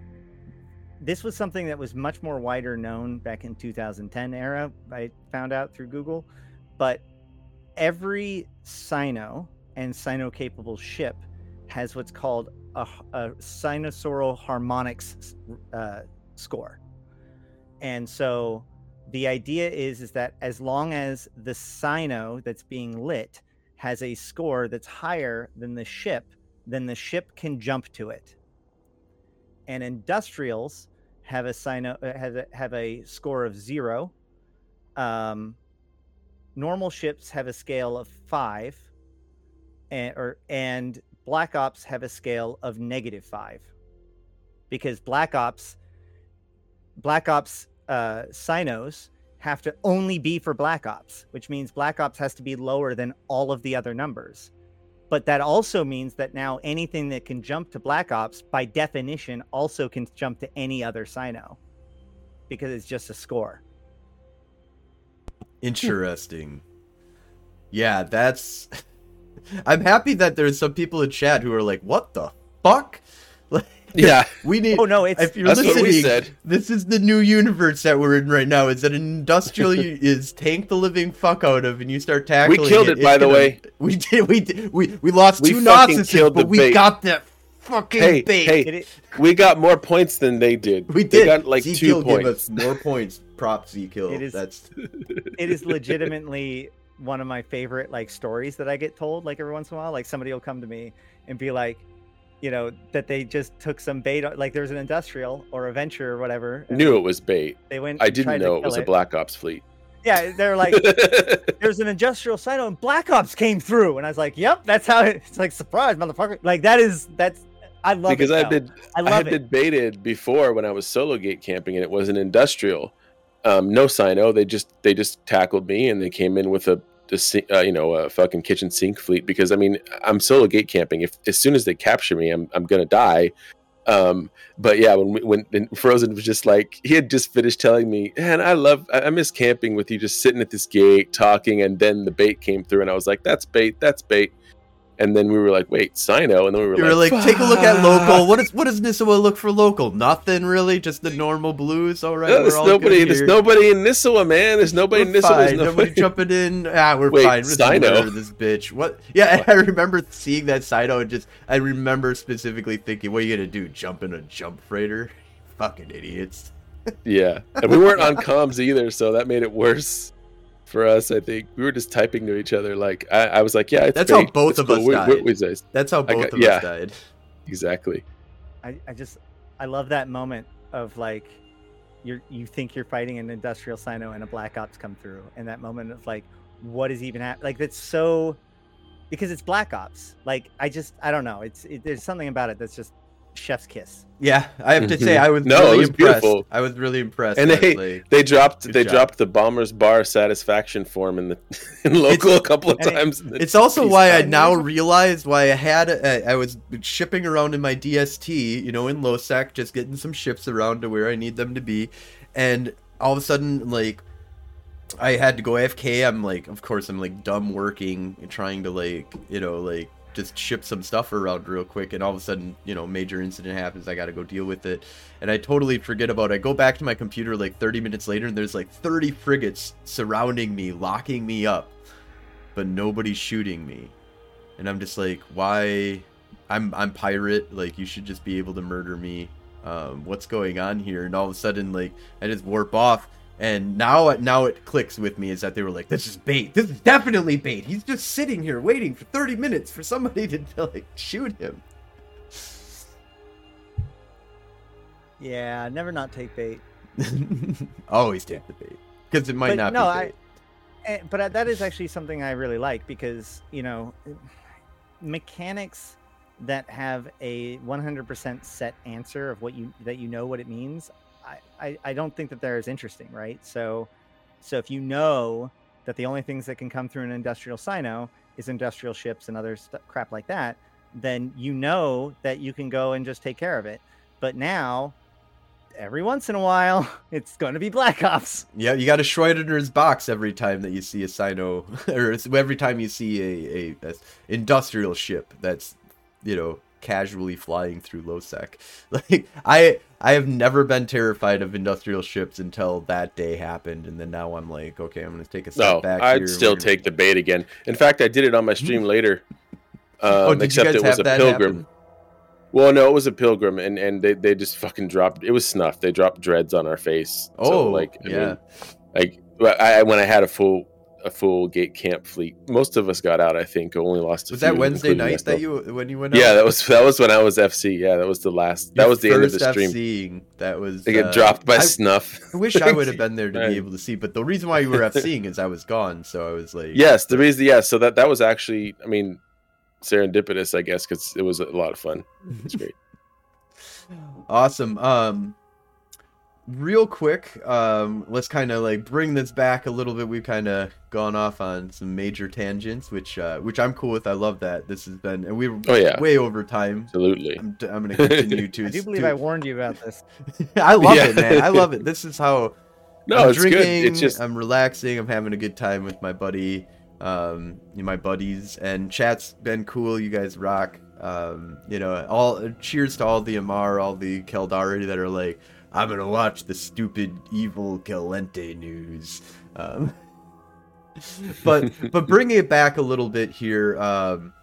this was something that was much more wider known back in 2010 era. I found out through Google, but every Cyno and Cyno capable ship has what's called a cynosural harmonics uh, score, and so the idea is is that as long as the cyno that's being lit has a score that's higher than the ship then the ship can jump to it. And industrials have a cyno uh, have a, have a score of zero. Um, normal ships have a scale of five and or and black ops have a scale of negative five. Because black ops black ops uh, cynos have to only be for black ops which means black ops has to be lower than all of the other numbers but that also means that now anything that can jump to black ops by definition also can jump to any other cyno because it's just a score hmm. Interesting. yeah, that's. I'm happy that there's some people in chat who are like, "What the fuck?" Like, Yeah. we need. oh no it's if you're That's what listening, we said. this is the new universe that we're in right now. Is that an industrial is tank the living fuck out of, and you start tackling. We killed it, it's by the gonna- way. We did. We did. We we lost We two fucking Narcissists, killed but we bait. got that fucking Hey, bait. hey, it, We got more points than they did. we They did. got like two Z-Kill gave points. us more points. Prop Z kill. It is- That's it is legitimately one of my favorite like stories that I get told like every once in a while. Like somebody will come to me and be like, you know, that they just took some bait. Like there's an industrial or a venture or whatever. Knew it was bait. They went. I didn't know it was a Black Ops fleet. Yeah, they're like, there's an industrial silo and Black Ops came through, and I was like, yep, that's how it, it's like surprise, motherfucker. Like that is that's I love because it. I've been I I had it. been baited before when I was solo gate camping and it was an industrial. Um, no Cyno. They just they just tackled me and they came in with a, si- uh, you know a fucking kitchen sink fleet because I mean I'm solo gate camping. If as soon as they capture me, I'm I'm gonna die. Um, but yeah, when when Frozen was just like he had just finished telling me, man, I love I, I miss camping with you, just sitting at this gate talking, and then the bait came through, and I was like, that's bait, that's bait. And then we were like, wait, Cyno, and then we were You like, were like, take a look at local. What is what does Nisuwa look for local? Nothing really, just the normal blues. All right, No, we're there's all nobody. good There's here. nobody in Nisuwa, man. There's nobody in We're Nisuwa. fine. Nobody nobody. jumping in. Ah, we're Wait, fine. We're just gonna Cyno. this bitch. What? Yeah, I remember seeing that Cyno and just I remember specifically thinking, what are you gonna do? Jump in a jump freighter? Fucking idiots. Yeah, and we weren't on comms either, so that made it worse for us. I think we were just typing to each other. Like I, I was like, "Yeah, it's That's how both It's of cool. us We- we- died. we says- That's how both got- of yeah. us died. exactly. I, I just I love that moment of like you're you think you're fighting an industrial cyno and a black ops come through and that moment of like what is even happening like that's so because it's black ops like i just i don't know it's it, there's something about it that's just chef's kiss Yeah, I have to say Mhm. I was No, really it was impressed. beautiful. I was really impressed. And they- actually. They dropped. Good they job. dropped the bombers bar satisfaction form in the in local a couple of and it- times. It's also why I now realize why I had I, I was shipping around in my DST, you know, in low sec, just getting some ships around to where I need them to be, and all of a sudden, like, I had to go AFK. I'm like, of course, I'm like dumb working, and trying to like, you know, like just ship some stuff around real quick, and all of a sudden, you know, major incident happens. I got to go deal with it, and I totally forget about it. I go back to my computer like 30 minutes later, and there's like 30 frigates surrounding me, locking me up but nobody's shooting me. And I'm just like, why? I'm I'm pirate. Like you should just be able to murder me. Um, what's going on here? And all of a sudden, like I just warp off. And now now it clicks with me is that they were like, this is bait. This is definitely bait. He's just sitting here waiting for 30 minutes for somebody to like shoot him. yeah never not take bait Always take the bait because it might But not no, be I- bait. Eh, but uh, that is actually something I really like because you know mechanics that have a 100% set answer of what you that you know what it means, I, I, don't think that they're as interesting, right? So, so if you know that the only things that can come through an industrial cyno is industrial ships and other st- crap like that, then you know that you can go and just take care of it. But now, every once in a while, it's going to be Black Ops. Yeah, you got a Schrodinger's box every time that you see a Cyno, or every time you see a, a, a industrial ship that's, you know, casually flying through Lowsec. Like I I have never been terrified of industrial ships until that day happened, and then now I'm like, okay, I'm gonna take a step No, back. I'd still we're gonna- take the bait again. In fact, I did it on my stream later. Um, Oh, did you except guys it was a pilgrim. happen? Well, no, it was a pilgrim, and and they, they just fucking dropped. It was snuff. They dropped dreads on our face. Oh, so, like I yeah. mean, like I, I- when I had a full a full gate camp fleet, most of us got out. I think only lost. A Was that few, Wednesday including night that you when you went? Yeah, out? that was that was when I was FC. Yeah, that was the last. That was the end of the stream. FCing, that was. They get uh, dropped by I, snuff. I wish I would have been there to Right. be able to see, but the reason why you were FCing is I was gone, so I was like, Yes, the reason. Yeah, so that that was actually. I mean, serendipitous, I guess, because it was a lot of fun. It's great. Awesome. Um real quick, um let's kind of like bring this back a little bit. We've kind of gone off on some major tangents, which uh which I'm cool with. I love that. This has been and we were Oh, yeah. way over time. Absolutely. I'm, I'm going to continue to I do believe to- I warned you about this. I love Yeah. it, man. I love it. This is how No, I'm it's drinking, good. It's just I'm relaxing. I'm having a good time with my buddy, um, my buddies, and chat's been cool. You guys rock. Um, you know, all cheers to all the Amarr, all the Caldari that are like, I'm gonna watch the stupid evil Gallente news. Um, but but bringing it back a little bit here, um,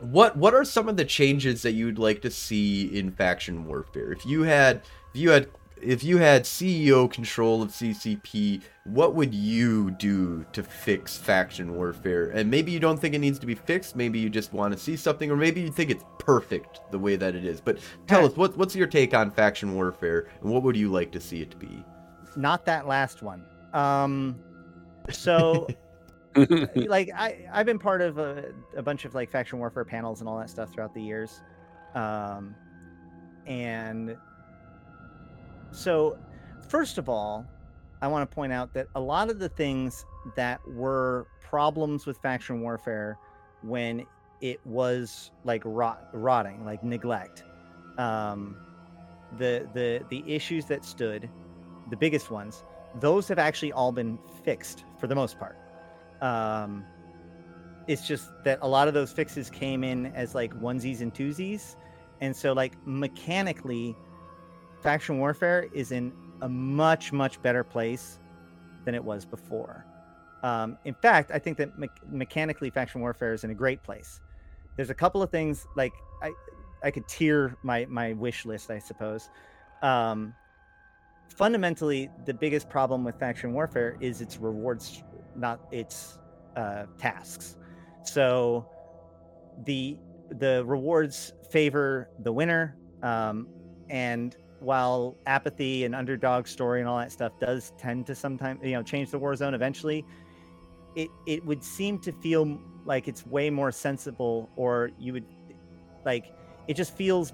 what what are some of the changes that you'd like to see in faction warfare? If you had if you had if you had CEO control of CCP, what would you do to fix faction warfare? And maybe you don't think it needs to be fixed. Maybe you just want to see something, or maybe you think it's perfect the way that it is. But tell us, what, what's your take on faction warfare, and what would you like to see it to be? Not that last one. Um, so like I I've been part of a, a bunch of like faction warfare panels and all that stuff throughout the years, um, and so first of all, I want to point out that a lot of the things that were problems with faction warfare when it was like rot, rotting, like neglect, um, the the the issues that stood, the biggest ones, those have actually all been fixed for the most part. Um, it's just that a lot of those fixes came in as like onesies and twosies, and so like mechanically, faction warfare is in a much much better place than it was before. Um, in fact, I think that me- mechanically, faction warfare is in a great place. There's a couple of things like I I could tier my my wish list, I suppose. Um, fundamentally, the biggest problem with faction warfare is its rewards, not its uh, tasks. So the the rewards favor the winner, um, and while apathy and underdog story and all that stuff does tend to sometimes you know change the war zone eventually, it it would seem to feel like it's way more sensible, or you would like it just feels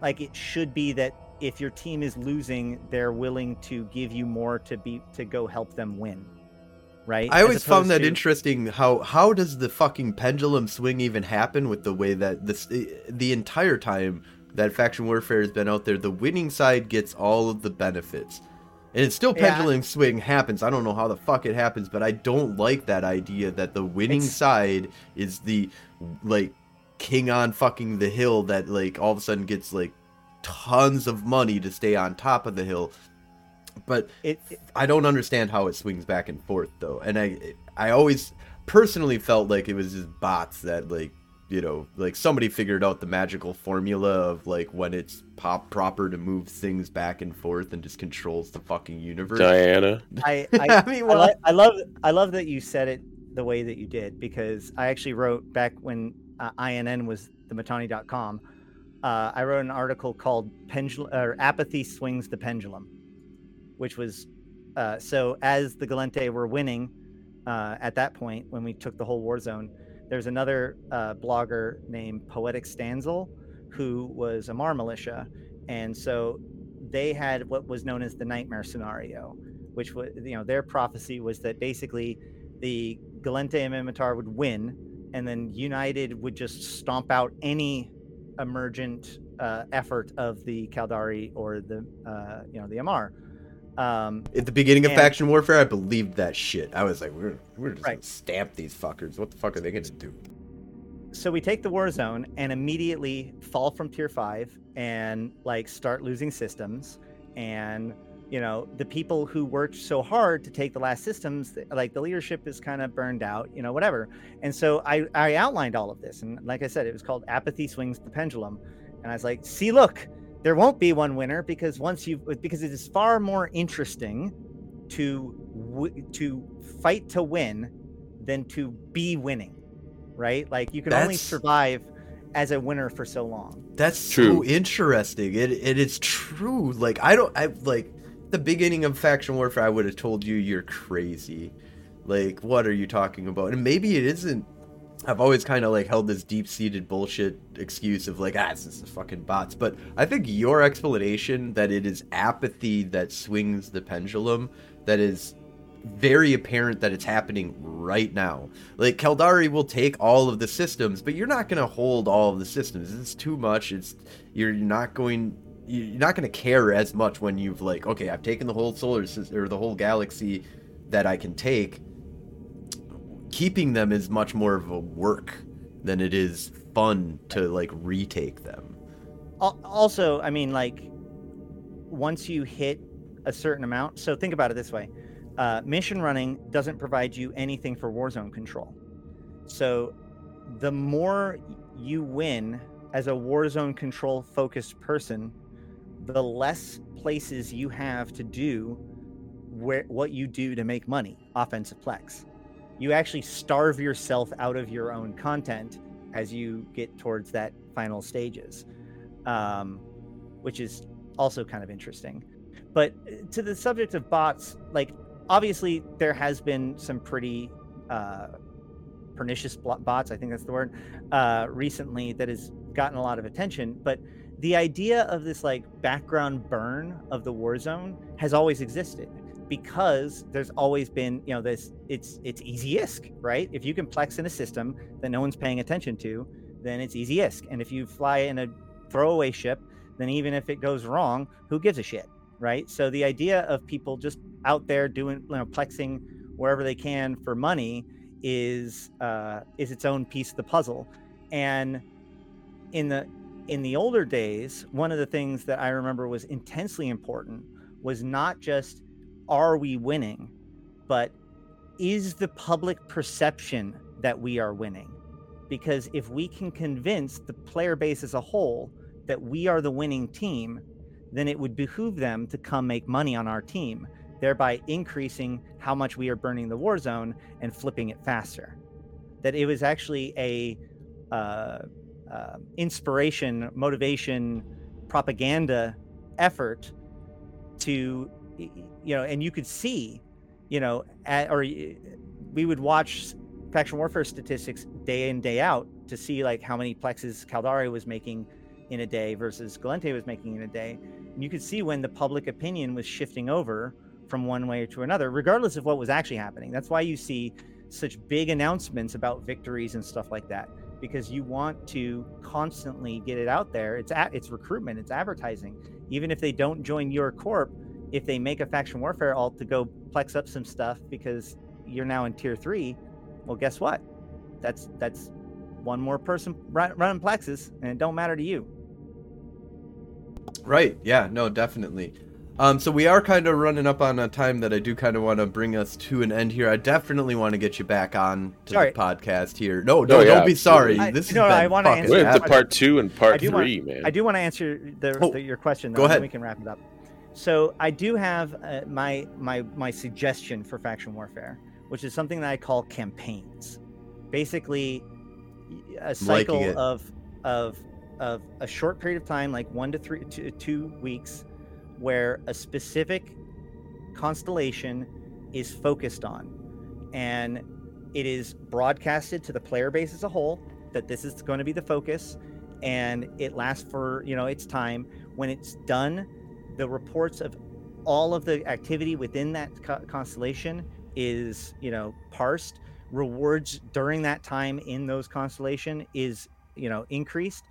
like it should be that if your team is losing, they're willing to give you more to be to go help them win. Right? I always found that to- interesting. How how does the fucking pendulum swing even happen with the way that this eh, the entire time that faction warfare has been out there, the winning side gets all of the benefits. And it's still Yeah. pendulum swing happens. I don't know how the fuck it happens, but I don't like that idea that the winning It's- side is the like king on fucking the hill that like all of a sudden gets like tons of money to stay on top of the hill. But it, it- I don't understand how it swings back and forth though, and I I always personally felt like it was just bots that like you know like somebody figured out the magical formula of like when it's pop proper to move things back and forth and just controls the fucking universe. Diana. I, I, I mean, I, well- li- I love I love that you said it the way that you did because I actually wrote back when uh, INN was the Mittani.com. Uh, I wrote an article called "Pendulum" or "Apathy Swings the Pendulum," which was uh, so as the Gallente were winning uh, at that point when we took the whole war zone, there's another uh, blogger named Poetic Stanziel who was Amarr militia, and so they had what was known as the nightmare scenario, which was you know their prophecy was that basically the Gallente and Minmatar would win, and then United would just stomp out any emergent uh, effort of the Caldari or the uh, you know the Amarr. Um, At the beginning of and- faction warfare, I believed that shit. I was like, we're we're just Right. gonna stamp these fuckers. What the fuck are they gonna do? so we take the war zone and immediately fall from tier five and like start losing systems and you know the people who worked so hard to take the last systems like the leadership is kind of burned out you know whatever and so i i outlined all of this and like i said it was called apathy swings the pendulum and i was like see look there won't be one winner because once you because it is far more interesting to to fight to win than to be winning right like you can only survive as a winner for so long That's True. so interesting. It it is true. Like I don't I like the beginning of faction warfare. I would have told you you're crazy. Like what are you talking about? And maybe it isn't. I've always kind of like held this deep seated bullshit excuse of like ah this is fucking bots. But I think your explanation that it is apathy that swings the pendulum that is very apparent that it's happening right now. Like Caldari will take all of the systems, but you're not going to hold all of the systems. It's too much. It's you're not going you're not going to care as much when you've like okay, I've taken the whole solar system or the whole galaxy that I can take. Keeping them is much more of a work than it is fun to like retake them. Also i mean like once you hit a certain amount so think about it this way. Uh, mission running doesn't provide you anything for warzone control. So the more you win as a warzone control focused person the less places you have to do where what you do to make money offensive plex you actually starve yourself out of your own content as you get towards that final stages um, which is also kind of interesting. But uh, to the subject of bots, like obviously there has been some pretty uh, pernicious bots, I think that's the word, uh, recently that has gotten a lot of attention. But the idea of this like background burn of the war zone has always existed because there's always been you know this it's it's easy isk right if you can plex in a system that no one's paying attention to then it's easy isk and if you fly in a throwaway ship, then even if it goes wrong, who gives a shit, right? So the idea of people just out there doing, you know, plexing wherever they can for money is uh, is its own piece of the puzzle. And in the in the older days, one of the things that I remember was intensely important was not just are we winning, but is the public perception that we are winning? Because if we can convince the player base as a whole that we are the winning team, then it would behoove them to come make money on our team, thereby increasing how much we are burning the war zone and flipping it faster. That it was actually a uh, uh, inspiration, motivation, propaganda effort to, you know, and you could see, you know, at, or we would watch faction warfare statistics day in day out to see like how many plexes Caldari was making in a day versus Gallente was making in a day. And you could see when the public opinion was shifting over from one way to another, regardless of what was actually happening. That's why you see such big announcements about victories and stuff like that, because you want to constantly get it out there. It's a, it's recruitment, it's advertising. Even if they don't join your corp, if they make a faction warfare alt to go plex up some stuff because you're now in tier three, well, guess what? That's that's one more person running plexes, and it don't matter to you. Right. Yeah. No. Definitely. Um, so we are kind of running up on a time that I do kind of want to bring us to an end here. I definitely want to get you back on to Sorry. the podcast here. No, no, Oh, yeah, don't be sorry. absolutely. this I- has no, I wanna fucking answer We're that into part two and part I do want- three, man. I do want to answer the, Oh, the- your question. Though, go and ahead. We can wrap it up. So I do have uh, my my my suggestion for faction warfare, which is something that I call campaigns. Basically, a cycle of of of a short period of time, like one to three to two weeks, where a specific constellation is focused on, and it is broadcasted to the player base as a whole that this is going to be the focus and it lasts for you know its time. When it's done the reports of all of the activity within that co- constellation is you know parsed. Rewards during that time in those constellation is you know increased.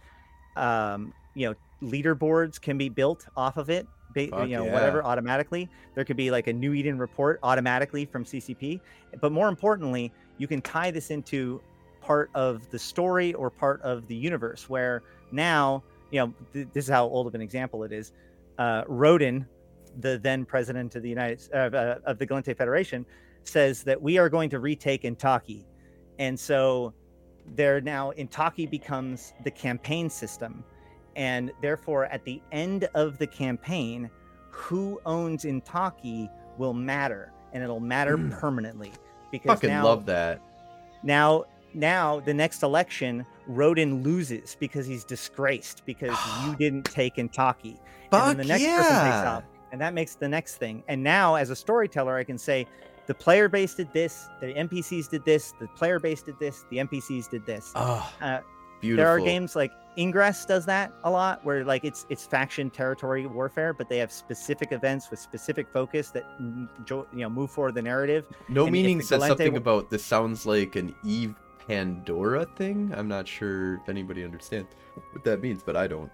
Um you know leaderboards can be built off of it ba- you know yeah. whatever automatically. There could be like a new eden report automatically from ccp but more importantly you can tie this into part of the story or part of the universe where now you know th- this is how old of an example it is uh Roden the then president of the united uh, uh, of the gallente federation says that we are going to retake Intaki. And so there now Intaki becomes the campaign system. And therefore, at the end of the campaign, who owns Intaki will matter. And it'll matter Mm. permanently. Because Fucking now, love that. now now the next election, Roden loses because he's disgraced because you didn't take Intaki. and Fuck then the next person takes yeah. off and that makes the next thing and now as a storyteller i can say the player base did this the npcs did this the player base did this the npcs did this Oh, Uh, beautiful. there are games like ingress does that a lot where like it's it's faction territory warfare but they have specific events with specific focus that jo- you know move forward the narrative No and meaning says Gallente something about this sounds like an Eve Pandora thing. I'm not sure if anybody understands what that means, but I don't.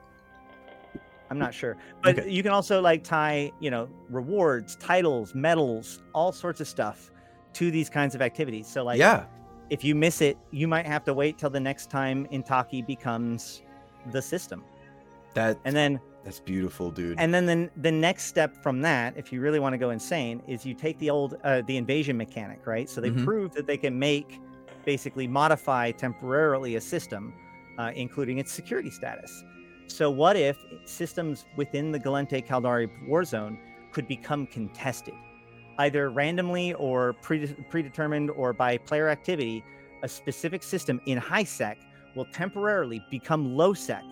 i'm not sure but Okay. you can also like tie you know rewards titles medals all sorts of stuff to these kinds of activities so like yeah. if you miss it, you might have to wait till the next time Intaki becomes the system. That And then that's beautiful, dude. and then the, the next step from that, if you really want to go insane, is you take the old uh, the invasion mechanic, right? So they Mhm. prove that they can make basically modify temporarily a system, uh, including its security status. So what if systems within the Gallente Caldari war zone could become contested, either randomly or prede- predetermined or by player activity? A specific system in high sec will temporarily become low sec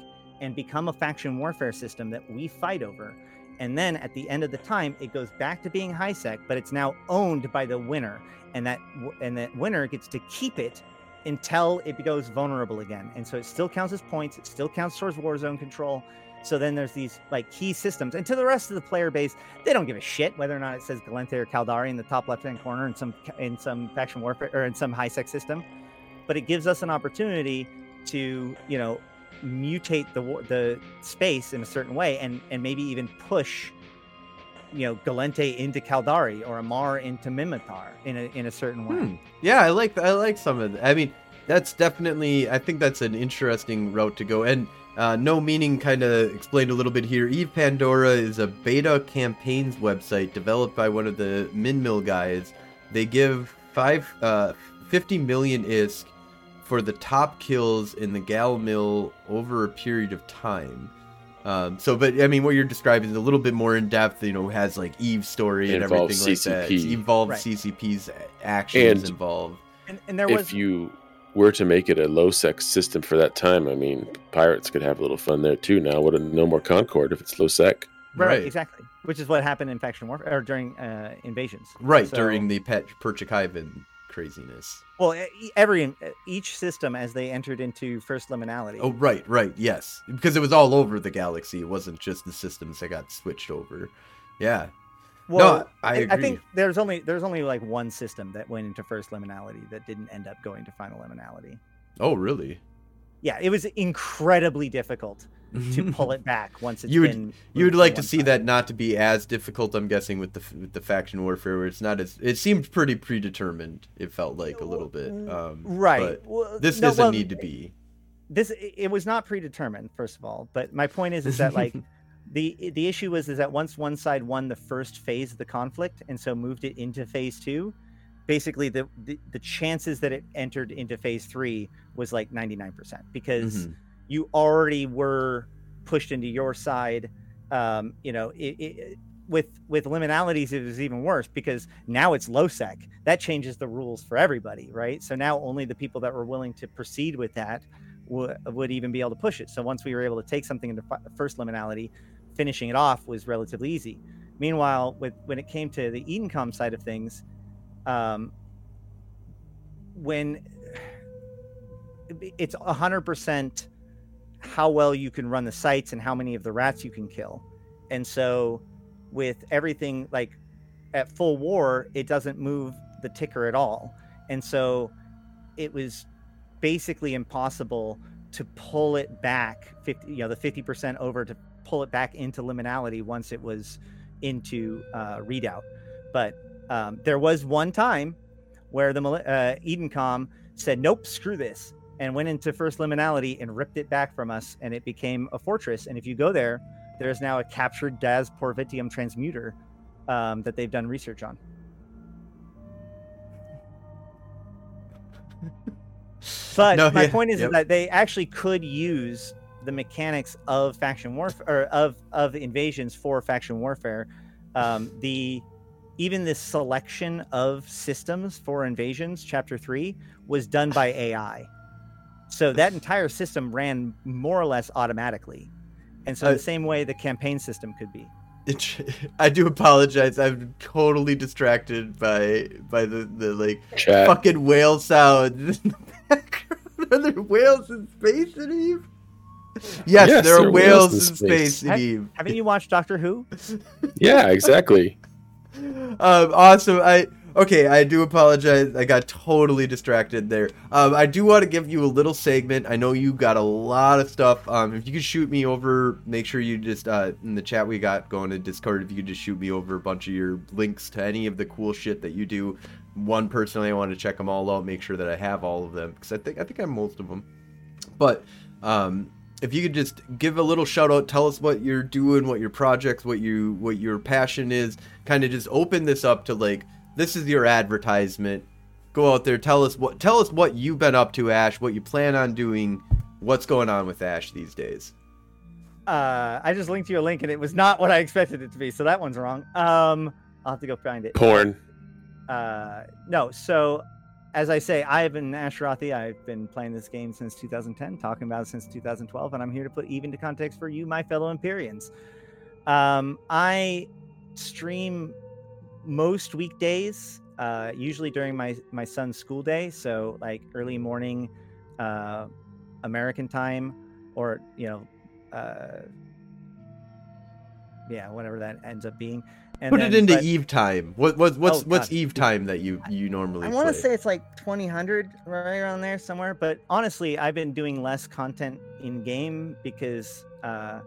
and become a faction warfare system that we fight over. And then at the end of the time, it goes back to being high sec, but it's now owned by the winner, and that and that winner gets to keep it until it goes vulnerable again. And so it still counts as points. It still counts towards war zone control. So then there's these like key systems, and to the rest of the player base, they don't give a shit whether or not it says Gallente or Caldari in the top left-hand corner in some in some faction warfare or in some high sec system. But it gives us an opportunity to you know mutate the the space in a certain way and and maybe even push you know Gallente into Caldari or Amarr into Minmatar in a in a certain way. Hmm. Yeah, I like I like some of. The, I mean, that's definitely. I think that's an interesting route to go. And uh, no meaning kind of explained a little bit here. Eve Pandora is a beta campaigns website developed by one of the Min Mil guys. They give five uh, 50 million ISK for the top kills in the Gal Mil over a period of time. Um, so, but I mean, what you're describing is a little bit more in depth. You know, has like Eve's story and Involves everything like that. CCP. Involved Right. CCP's actions And- involved. And, and there was if you were to make it a low sec system for that time, I mean, pirates could have a little fun there too. Now, what a no more Concord if it's low sec. right, right. exactly, which is what happened in faction warfare or during uh, invasions. Right So- during the Pet Perchikaivan craziness. Well, every each system as they entered into first liminality. Oh, right, right, yes, because it was all over the galaxy. It wasn't just the systems that got switched over. Yeah, well, I I, agree. think there's only there's only like one system that went into first liminality that didn't end up going to final liminality. Oh, really? Yeah, it was incredibly difficult to pull it back once it's You would- been. You would like to see side. that not to be as difficult. I'm guessing with the with the faction warfare, where it's not as it seemed pretty predetermined. It felt like a little bit. Um, right. Well, this no, doesn't well, need to be. This it it was not predetermined, first of all. But my point is, is that like the the issue was is that once one side won the first phase of the conflict and so moved it into phase two, basically the the, the chances that it entered into phase three was like 99% because Mhm. you already were pushed into your side. Um, you know, it, it, with with liminalities, it was even worse because now it's low sec. That changes the rules for everybody, right? So now only the people that were willing to proceed with that would would even be able to push it. So once we were able to take something into fi- first liminality, finishing it off was relatively easy. Meanwhile, with when it came to the Edencom side of things, um, when it's 100% how well you can run the sites and how many of the rats you can kill. And so with everything like at full war, it doesn't move the ticker at all. And so it was basically impossible to pull it back 50 you know the 50% over to pull it back into liminality once it was into uh, readout but um, there was one time where the uh, edencom said nope screw this and went into first liminality and ripped it back from us and it became a fortress and if you go there there's now a captured das porvitium transmuter um, that they've done research on But no, my yeah, point is, yep. is, that they actually could use the mechanics of faction warfare or of of invasions for faction warfare. Um, the even the selection of systems for invasions, chapter three, was done by AI. So that entire system ran more or less automatically, and so uh, the same way the campaign system could be. It, I do apologize. I'm totally distracted by by the the like Chat. fucking whale sounds in the background. Are there whales in space in Eve? Yes, yes there are whales, whales in space, space in Eve. Haven't you watched Doctor Who? yeah, exactly. um, awesome. I Okay, I do apologize. I got totally distracted there. Um, I do want to give you a little segment. I know you got a lot of stuff. Um, if you could shoot me over, make sure you just uh, in the chat we got going to Discord. If you could just shoot me over a bunch of your links to any of the cool shit that you do. One personally, I want to check them all out, make sure that I have all of them because I think I think I have most of them. But um, if you could just give a little shout out, tell us what you're doing, what your projects, what you what your passion is, kind of just open this up to like this is your advertisement. Go out there, tell us what tell us what you've been up to, Ash, what you plan on doing, what's going on with Ash these days. Uh, I just linked you a link and it was not what I expected it to be, so that one's wrong. Um, I'll have to go find it. Porn. Uh, no, so as I say, I have been Ashterothi. I've been playing this game since 2010, talking about it since 2012, and I'm here to put even to context for you, my fellow Empyreans. Um, I stream most weekdays, uh, usually during my my son's school day, so like early morning, uh, American time, or you know, uh, yeah, whatever that ends up being. And Put then, it into but, Eve time. What what what's oh, what's Eve time that you you normally? I want to say it's like twenty hundred right around there somewhere. But honestly, I've been doing less content in game because, uh,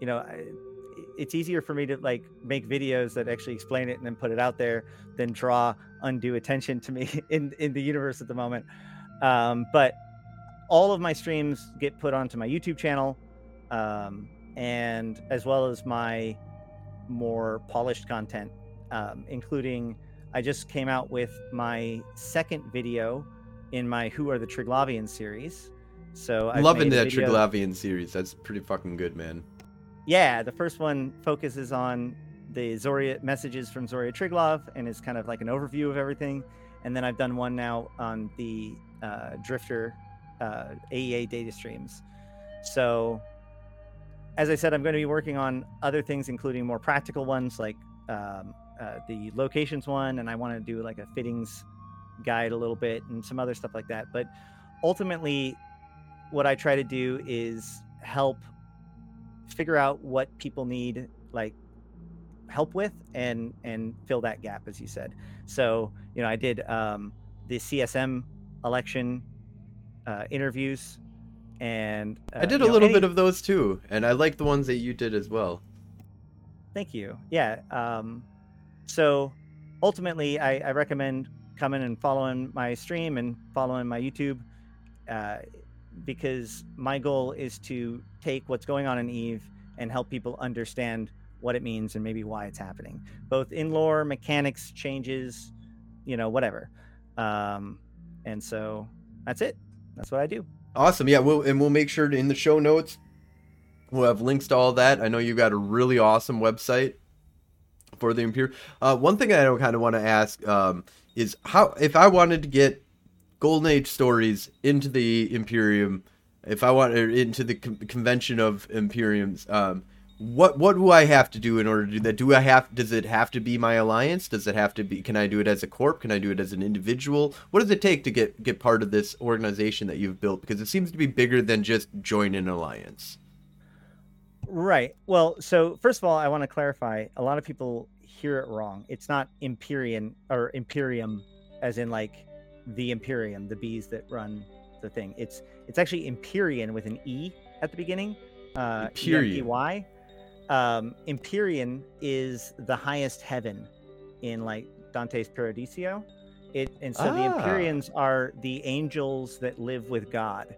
you know. I, it's easier for me to like make videos that actually explain it and then put it out there than draw undue attention to me in in the universe at the moment. Um, but all of my streams get put onto my YouTube channel, um, and as well as my more polished content, um, including I just came out with my second video in my Who Are the Triglavian series. So I'm loving that Triglavian series. That's pretty fucking good, man yeah, the first one focuses on the Zorya messages from Zorya Triglav and is kind of like an overview of everything. And then I've done one now on the uh, Drifter uh, AEA data streams. So, as I said, I'm going to be working on other things, including more practical ones like um, uh, the locations one, and I want to do like a fittings guide a little bit and some other stuff like that. But ultimately, what I try to do is help figure out what people need like help with and and fill that gap as you said so you know i did um the csm election uh, interviews and uh, i did a know, little any... bit of those too and i like the ones that you did as well thank you yeah um so ultimately i, I recommend coming and following my stream and following my youtube uh, because my goal is to take what's going on in Eve and help people understand what it means and maybe why it's happening, both in lore, mechanics, changes, you know, whatever. Um, and so that's it. That's what I do. Awesome. Yeah. We'll, and we'll make sure to, in the show notes, we'll have links to all that. I know you've got a really awesome website for the Imperium. Uh, one thing I kind of want to ask um, is how, if I wanted to get Golden Age stories into the Imperium, if I want into the con- convention of Imperiums, um, what what do I have to do in order to do that? Do I have does it have to be my alliance? Does it have to be can I do it as a corp? Can I do it as an individual? What does it take to get get part of this organization that you've built because it seems to be bigger than just join an alliance. Right. Well, so first of all, I want to clarify. A lot of people hear it wrong. It's not Imperium or Imperium, as in like the Imperium, the bees that run the thing. It's it's actually Empyrean with an e at the beginning. Uh, Empyrean. E-M-P-Y. Um, Empyrean is the highest heaven in like Dante's Paradiso. It and so the Ah. Empyreans are the angels that live with God.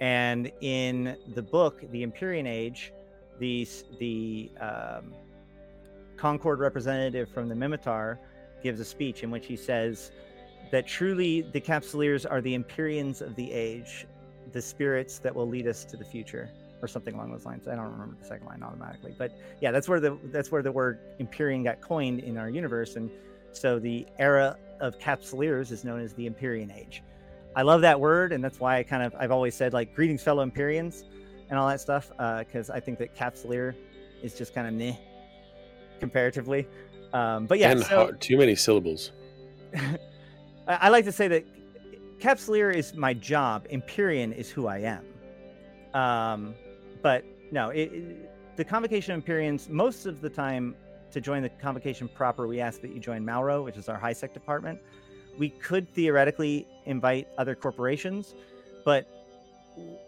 And in the book, the Empyrean Age, the the um, Concord representative from the Minmatar gives a speech in which he says that truly the Capsuleers are the Empyreans of the age, the spirits that will lead us to the future, or something along those lines. I don't remember the second line automatically, but yeah, that's where the that's where the word Empyrean got coined in our universe, and so the era of Capsuleers is known as the Empyrean Age. I love that word, and that's why I kind of I've always said like greetings, fellow Empyreans, and all that stuff, because I think that Capsuleer is just kind of meh comparatively. Um, but yeah, and so hard, too many syllables. I, I like to say that Capsuleer is my job. Empyrean is who I am. Um, but no, it, it- the Convocation of Empyreans, most of the time to join the Convocation proper, we ask that you join Mauro, which is our high sec department. We could theoretically invite other corporations, but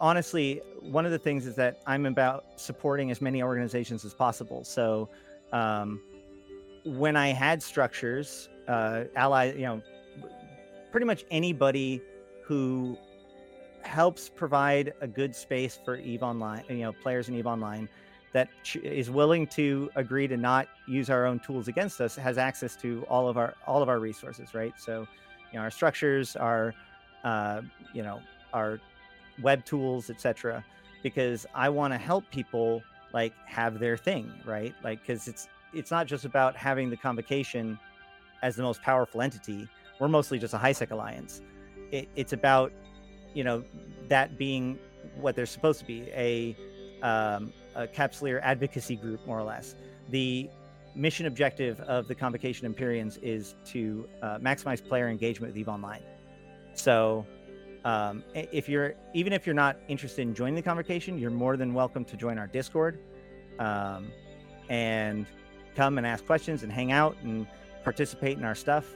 honestly, one of the things is that I'm about supporting as many organizations as possible. So, um, when I had structures, uh, ally, you know, pretty much anybody who helps provide a good space for Eve Online, you know, players in Eve Online that is willing to agree to not use our own tools against us has access to all of our all of our resources, right? So, you know, our structures, our, uh, you know, our web tools, etc. Because I want to help people like have their thing, right? Like, because it's it's not just about having the convocation as the most powerful entity. We're mostly just a high sec alliance. It, it's about you know that being what they're supposed to be a, um, a capsuleer advocacy group more or less. The mission objective of the convocation empyreans is to uh, maximize player engagement with eve online. So um, if you're even if you're not interested in joining the convocation you're more than welcome to join our discord. Um, and come and ask questions and hang out and participate in our stuff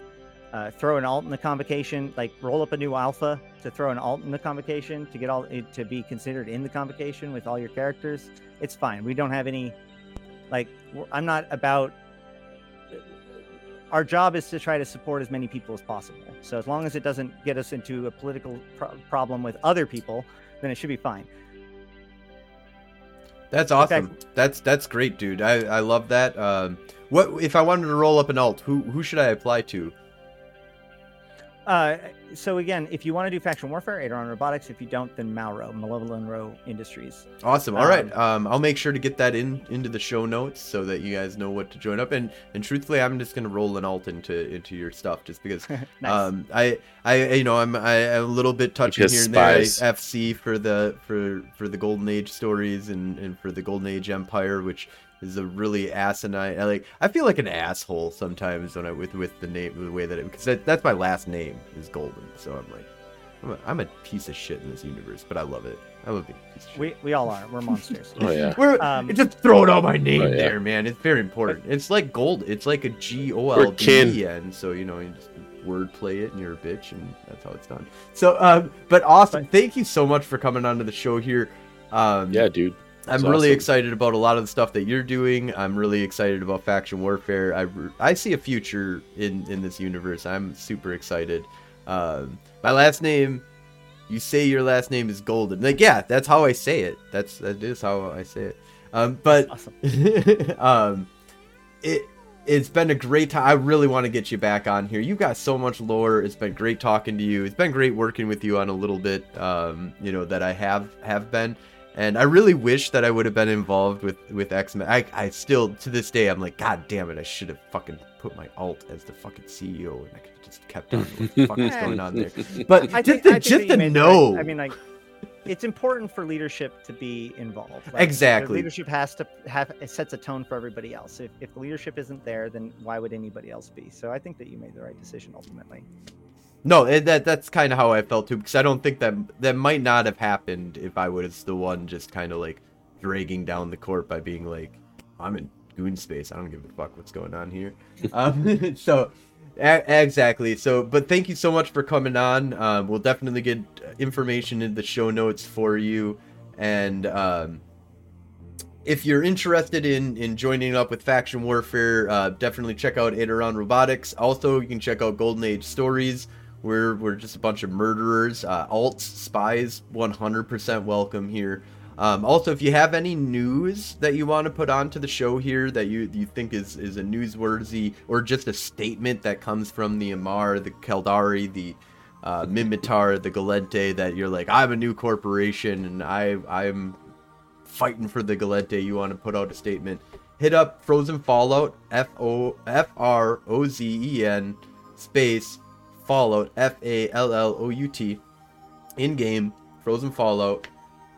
uh, throw an alt in the convocation, like roll up a new alpha to throw an alt in the convocation to get all to be considered in the convocation with all your characters. It's fine. We don't have any, like, I'm not about. Our job is to try to support as many people as possible. So as long as it doesn't get us into a political pro- problem with other people, then it should be fine. That's fact- awesome. That's that's great, dude. I, I love that. Um, what if I wanted to roll up an alt? Who who should I apply to? Uh, so again, if you want to do faction warfare, Aideron Robotics. If you don't, then Mauro, Malevolent Row Industries. Awesome. All right. Um, I'll make sure to get that in into the show notes so that you guys know what to join up. And and truthfully, I'm just gonna roll an alt into into your stuff just because nice. um I I you know I'm I, I'm a little bit touching here and there. I- spies. FC for the for for the Golden Age stories and and for the Golden Age Empire, which is a really asinine. I like I feel like an asshole sometimes when I with with the name the way that it because that, that's my last name is Golden. So I'm like I'm a, I'm a piece of shit in this universe, but I love it. I love being a piece of shit. we we all are. We're monsters. Oh yeah. We're Um, just throwing out my name Oh, yeah. there, man. It's very important. It's like gold. It's like a G O We're L D kin. E N. So you know, you just word play it, and you're a bitch, and that's how it's done. So, um, but awesome. Thank you so much for coming onto the show here. Um, Yeah, dude. I'm That's really excited about a lot of the stuff that you're doing. I'm really excited about faction warfare. I, I see a future in in this universe. I'm super excited. Um, my last name, you say your last name is Golden. Like yeah, that's how I say it. That's that is how I say it. Um, but awesome. um, it it's been a great time. I really want to get you back on here. You've got so much lore. It's been great talking to you. It's been great working with you on a little bit. Um, you know that I have have been, and I really wish that I would have been involved with with X Men. I I still to this day I'm like, God damn it! I should have fucking put my alt as the fucking CEO, and I could have just kept on what the fuck is going on there. But I just think, to, I just that you to made the know, right- I mean, like, it's important for leadership to be involved. Like, Exactly. Leadership has to have it sets a tone for everybody else. If if leadership isn't there, then why would anybody else be? So I think that you made the right decision ultimately. No, it, that that's kind of how I felt too, because I don't think that that might not have happened if I was the one just kind of like dragging down the court by being like, "I'm in goon space. I don't give a fuck what's going on here." um, so, a- exactly. So, but thank you so much for coming on. Um, we'll definitely get information in the show notes for you, and um, if you're interested in in joining up with faction warfare uh, definitely check out Aideron robotics also you can check out golden age stories we're we're just a bunch of murderers uh, alts spies 100% welcome here um, also if you have any news that you want to put onto the show here that you you think is is a newsworthy or just a statement that comes from the Amarr the Caldari the uh, Minmatar, the Gallente, that you're like, I'm a new corporation and I I'm fighting for the Gallente. You want to put out a statement? Hit up Frozen Fallout F O F R O Z E N space Fallout F A L L O U T in game Frozen Fallout,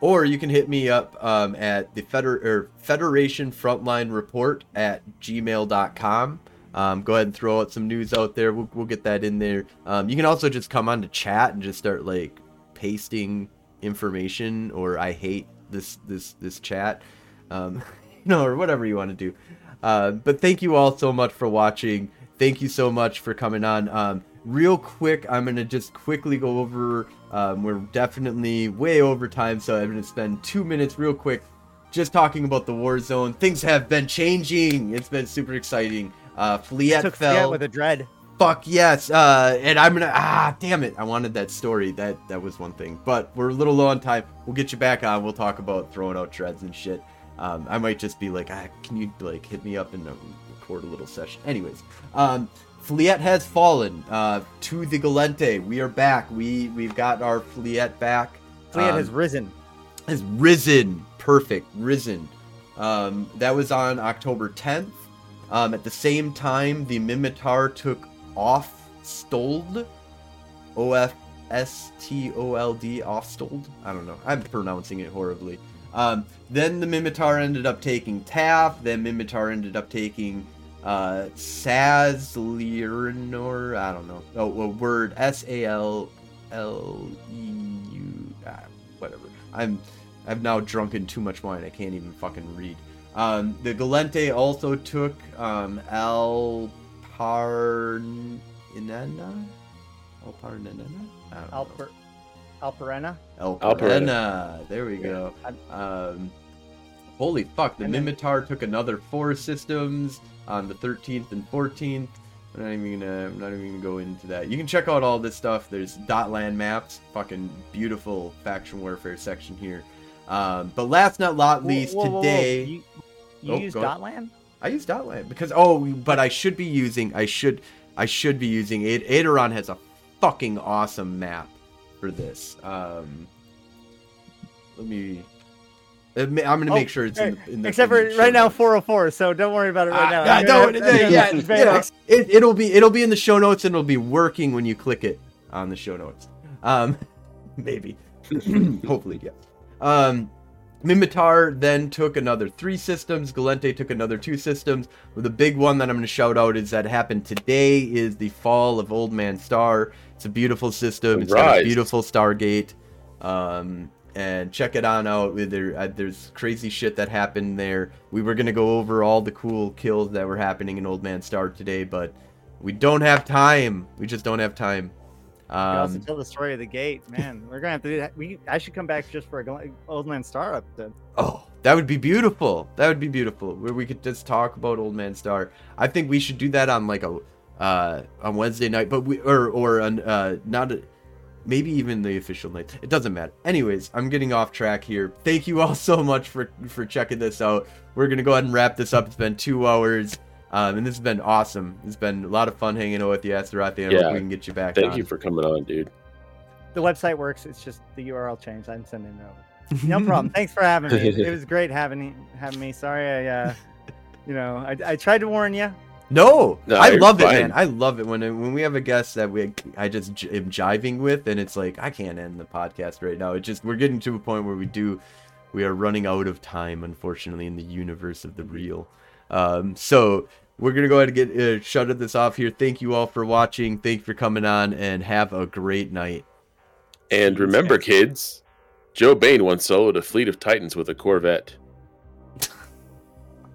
or you can hit me up um, at the Feder- or Federation Frontline Report at gmail.com. Um, go ahead and throw out some news out there. We'll, we'll get that in there. Um, you can also just come on to chat and just start like pasting information or I hate this this this chat, um, you know, or whatever you want to do. Uh, but thank you all so much for watching. Thank you so much for coming on. Um, real quick, I'm gonna just quickly go over. Um, we're definitely way over time, so I'm gonna spend two minutes real quick just talking about the war zone. Things have been changing. It's been super exciting. Uh, Fleet Took fell. Fiat with a dread. Fuck yes. Uh, and I'm gonna ah damn it. I wanted that story. That that was one thing. But we're a little low on time. We'll get you back on. We'll talk about throwing out treads and shit. Um, I might just be like, ah, can you like hit me up and record a little session? Anyways, um, Fleet has fallen uh, to the Gallente. We are back. We we've got our Fleet back. Fiat Um, has risen. has risen. Perfect, risen. Um, that was on October 10th. Um, at the same time, the Minmatar took off Stold. O F S T O L D, Ofstold. I don't know. I'm pronouncing it horribly. Um, then the Minmatar ended up taking Taff. Then Minmatar ended up taking uh, Sazlirinor. I don't know. Oh, a word S A L L E U. ah, Whatever. I'm I've now drunken too much wine. I can't even fucking read. Um, the Gallente also took um, Al Parnana. Al Parnana. I don't know. Alper, Alperena. El Alperena. There we go. Um, holy fuck! The And then- Minmatar took another four systems on the 13th and 14th. I'm not even gonna. I'm not even gonna go into that. You can check out all this stuff. There's dotlan maps. Fucking beautiful faction warfare section here. Um, but last not lot least, Whoa, whoa, whoa, today You, you Oh, use. Dotlan? I use dotlan because oh, but I should be using. I should. I should be using. Ad- Aideron has a fucking awesome map for this. Um, let me. Uh, ma- I'm gonna Oh, make sure it's in the, in the Except in for the show right now, 404. So don't worry about it right now. Ah, I'm don't- gonna- yeah, yeah, you know, it, it'll be it'll be in the show notes and it'll be working when you click it on the show notes. Um, maybe, hopefully, yeah. Um, Minmatar then took another three systems. Gallente took another two systems. Well, the big one that I'm going to shout out is that happened today is the fall of Old Man Star. It's a beautiful system. It's got a beautiful Stargate. Um, and check it on out. There, uh, there's crazy shit that happened there. We were gonna go over all the cool kills that were happening in Old Man Star today, but we don't have time. We just don't have time. You also Um, tell the story of the gate, man. We're gonna have to do that. We I should come back just for a Old Man Star episode. oh, that would be beautiful. That would be beautiful. Where we could just talk about Old Man Star. I think we should do that on like a uh, on Wednesday night, but we or or on uh, not. A, maybe even the official night. It doesn't matter. Anyways, I'm getting off track here. Thank you all so much for for checking this out. We're gonna go ahead and wrap this up. It's been two hours, um, and this has been awesome. It's been a lot of fun hanging out with you, Astaroth. and I hope Yeah. we can get you back. Thank on. you for coming on, dude. The website works. It's just the URL changed. I'm sending it over. No problem. Thanks for having me. It, it was great having having me. Sorry, I, uh, you know, I, I tried to warn you. No, No, I you're love it, man. I love it when when we have a guest that we I just j- am jiving with, and it's like I can't end the podcast right now. It just we're getting to a point where we do we are running out of time, unfortunately, in the universe of the real. Um, so we're gonna go ahead and get uh, shut this off here. Thank you all for watching. Thank you for coming on, and have a great night. And remember, kids, Joe Bain once soloed a fleet of Titans with a Corvette.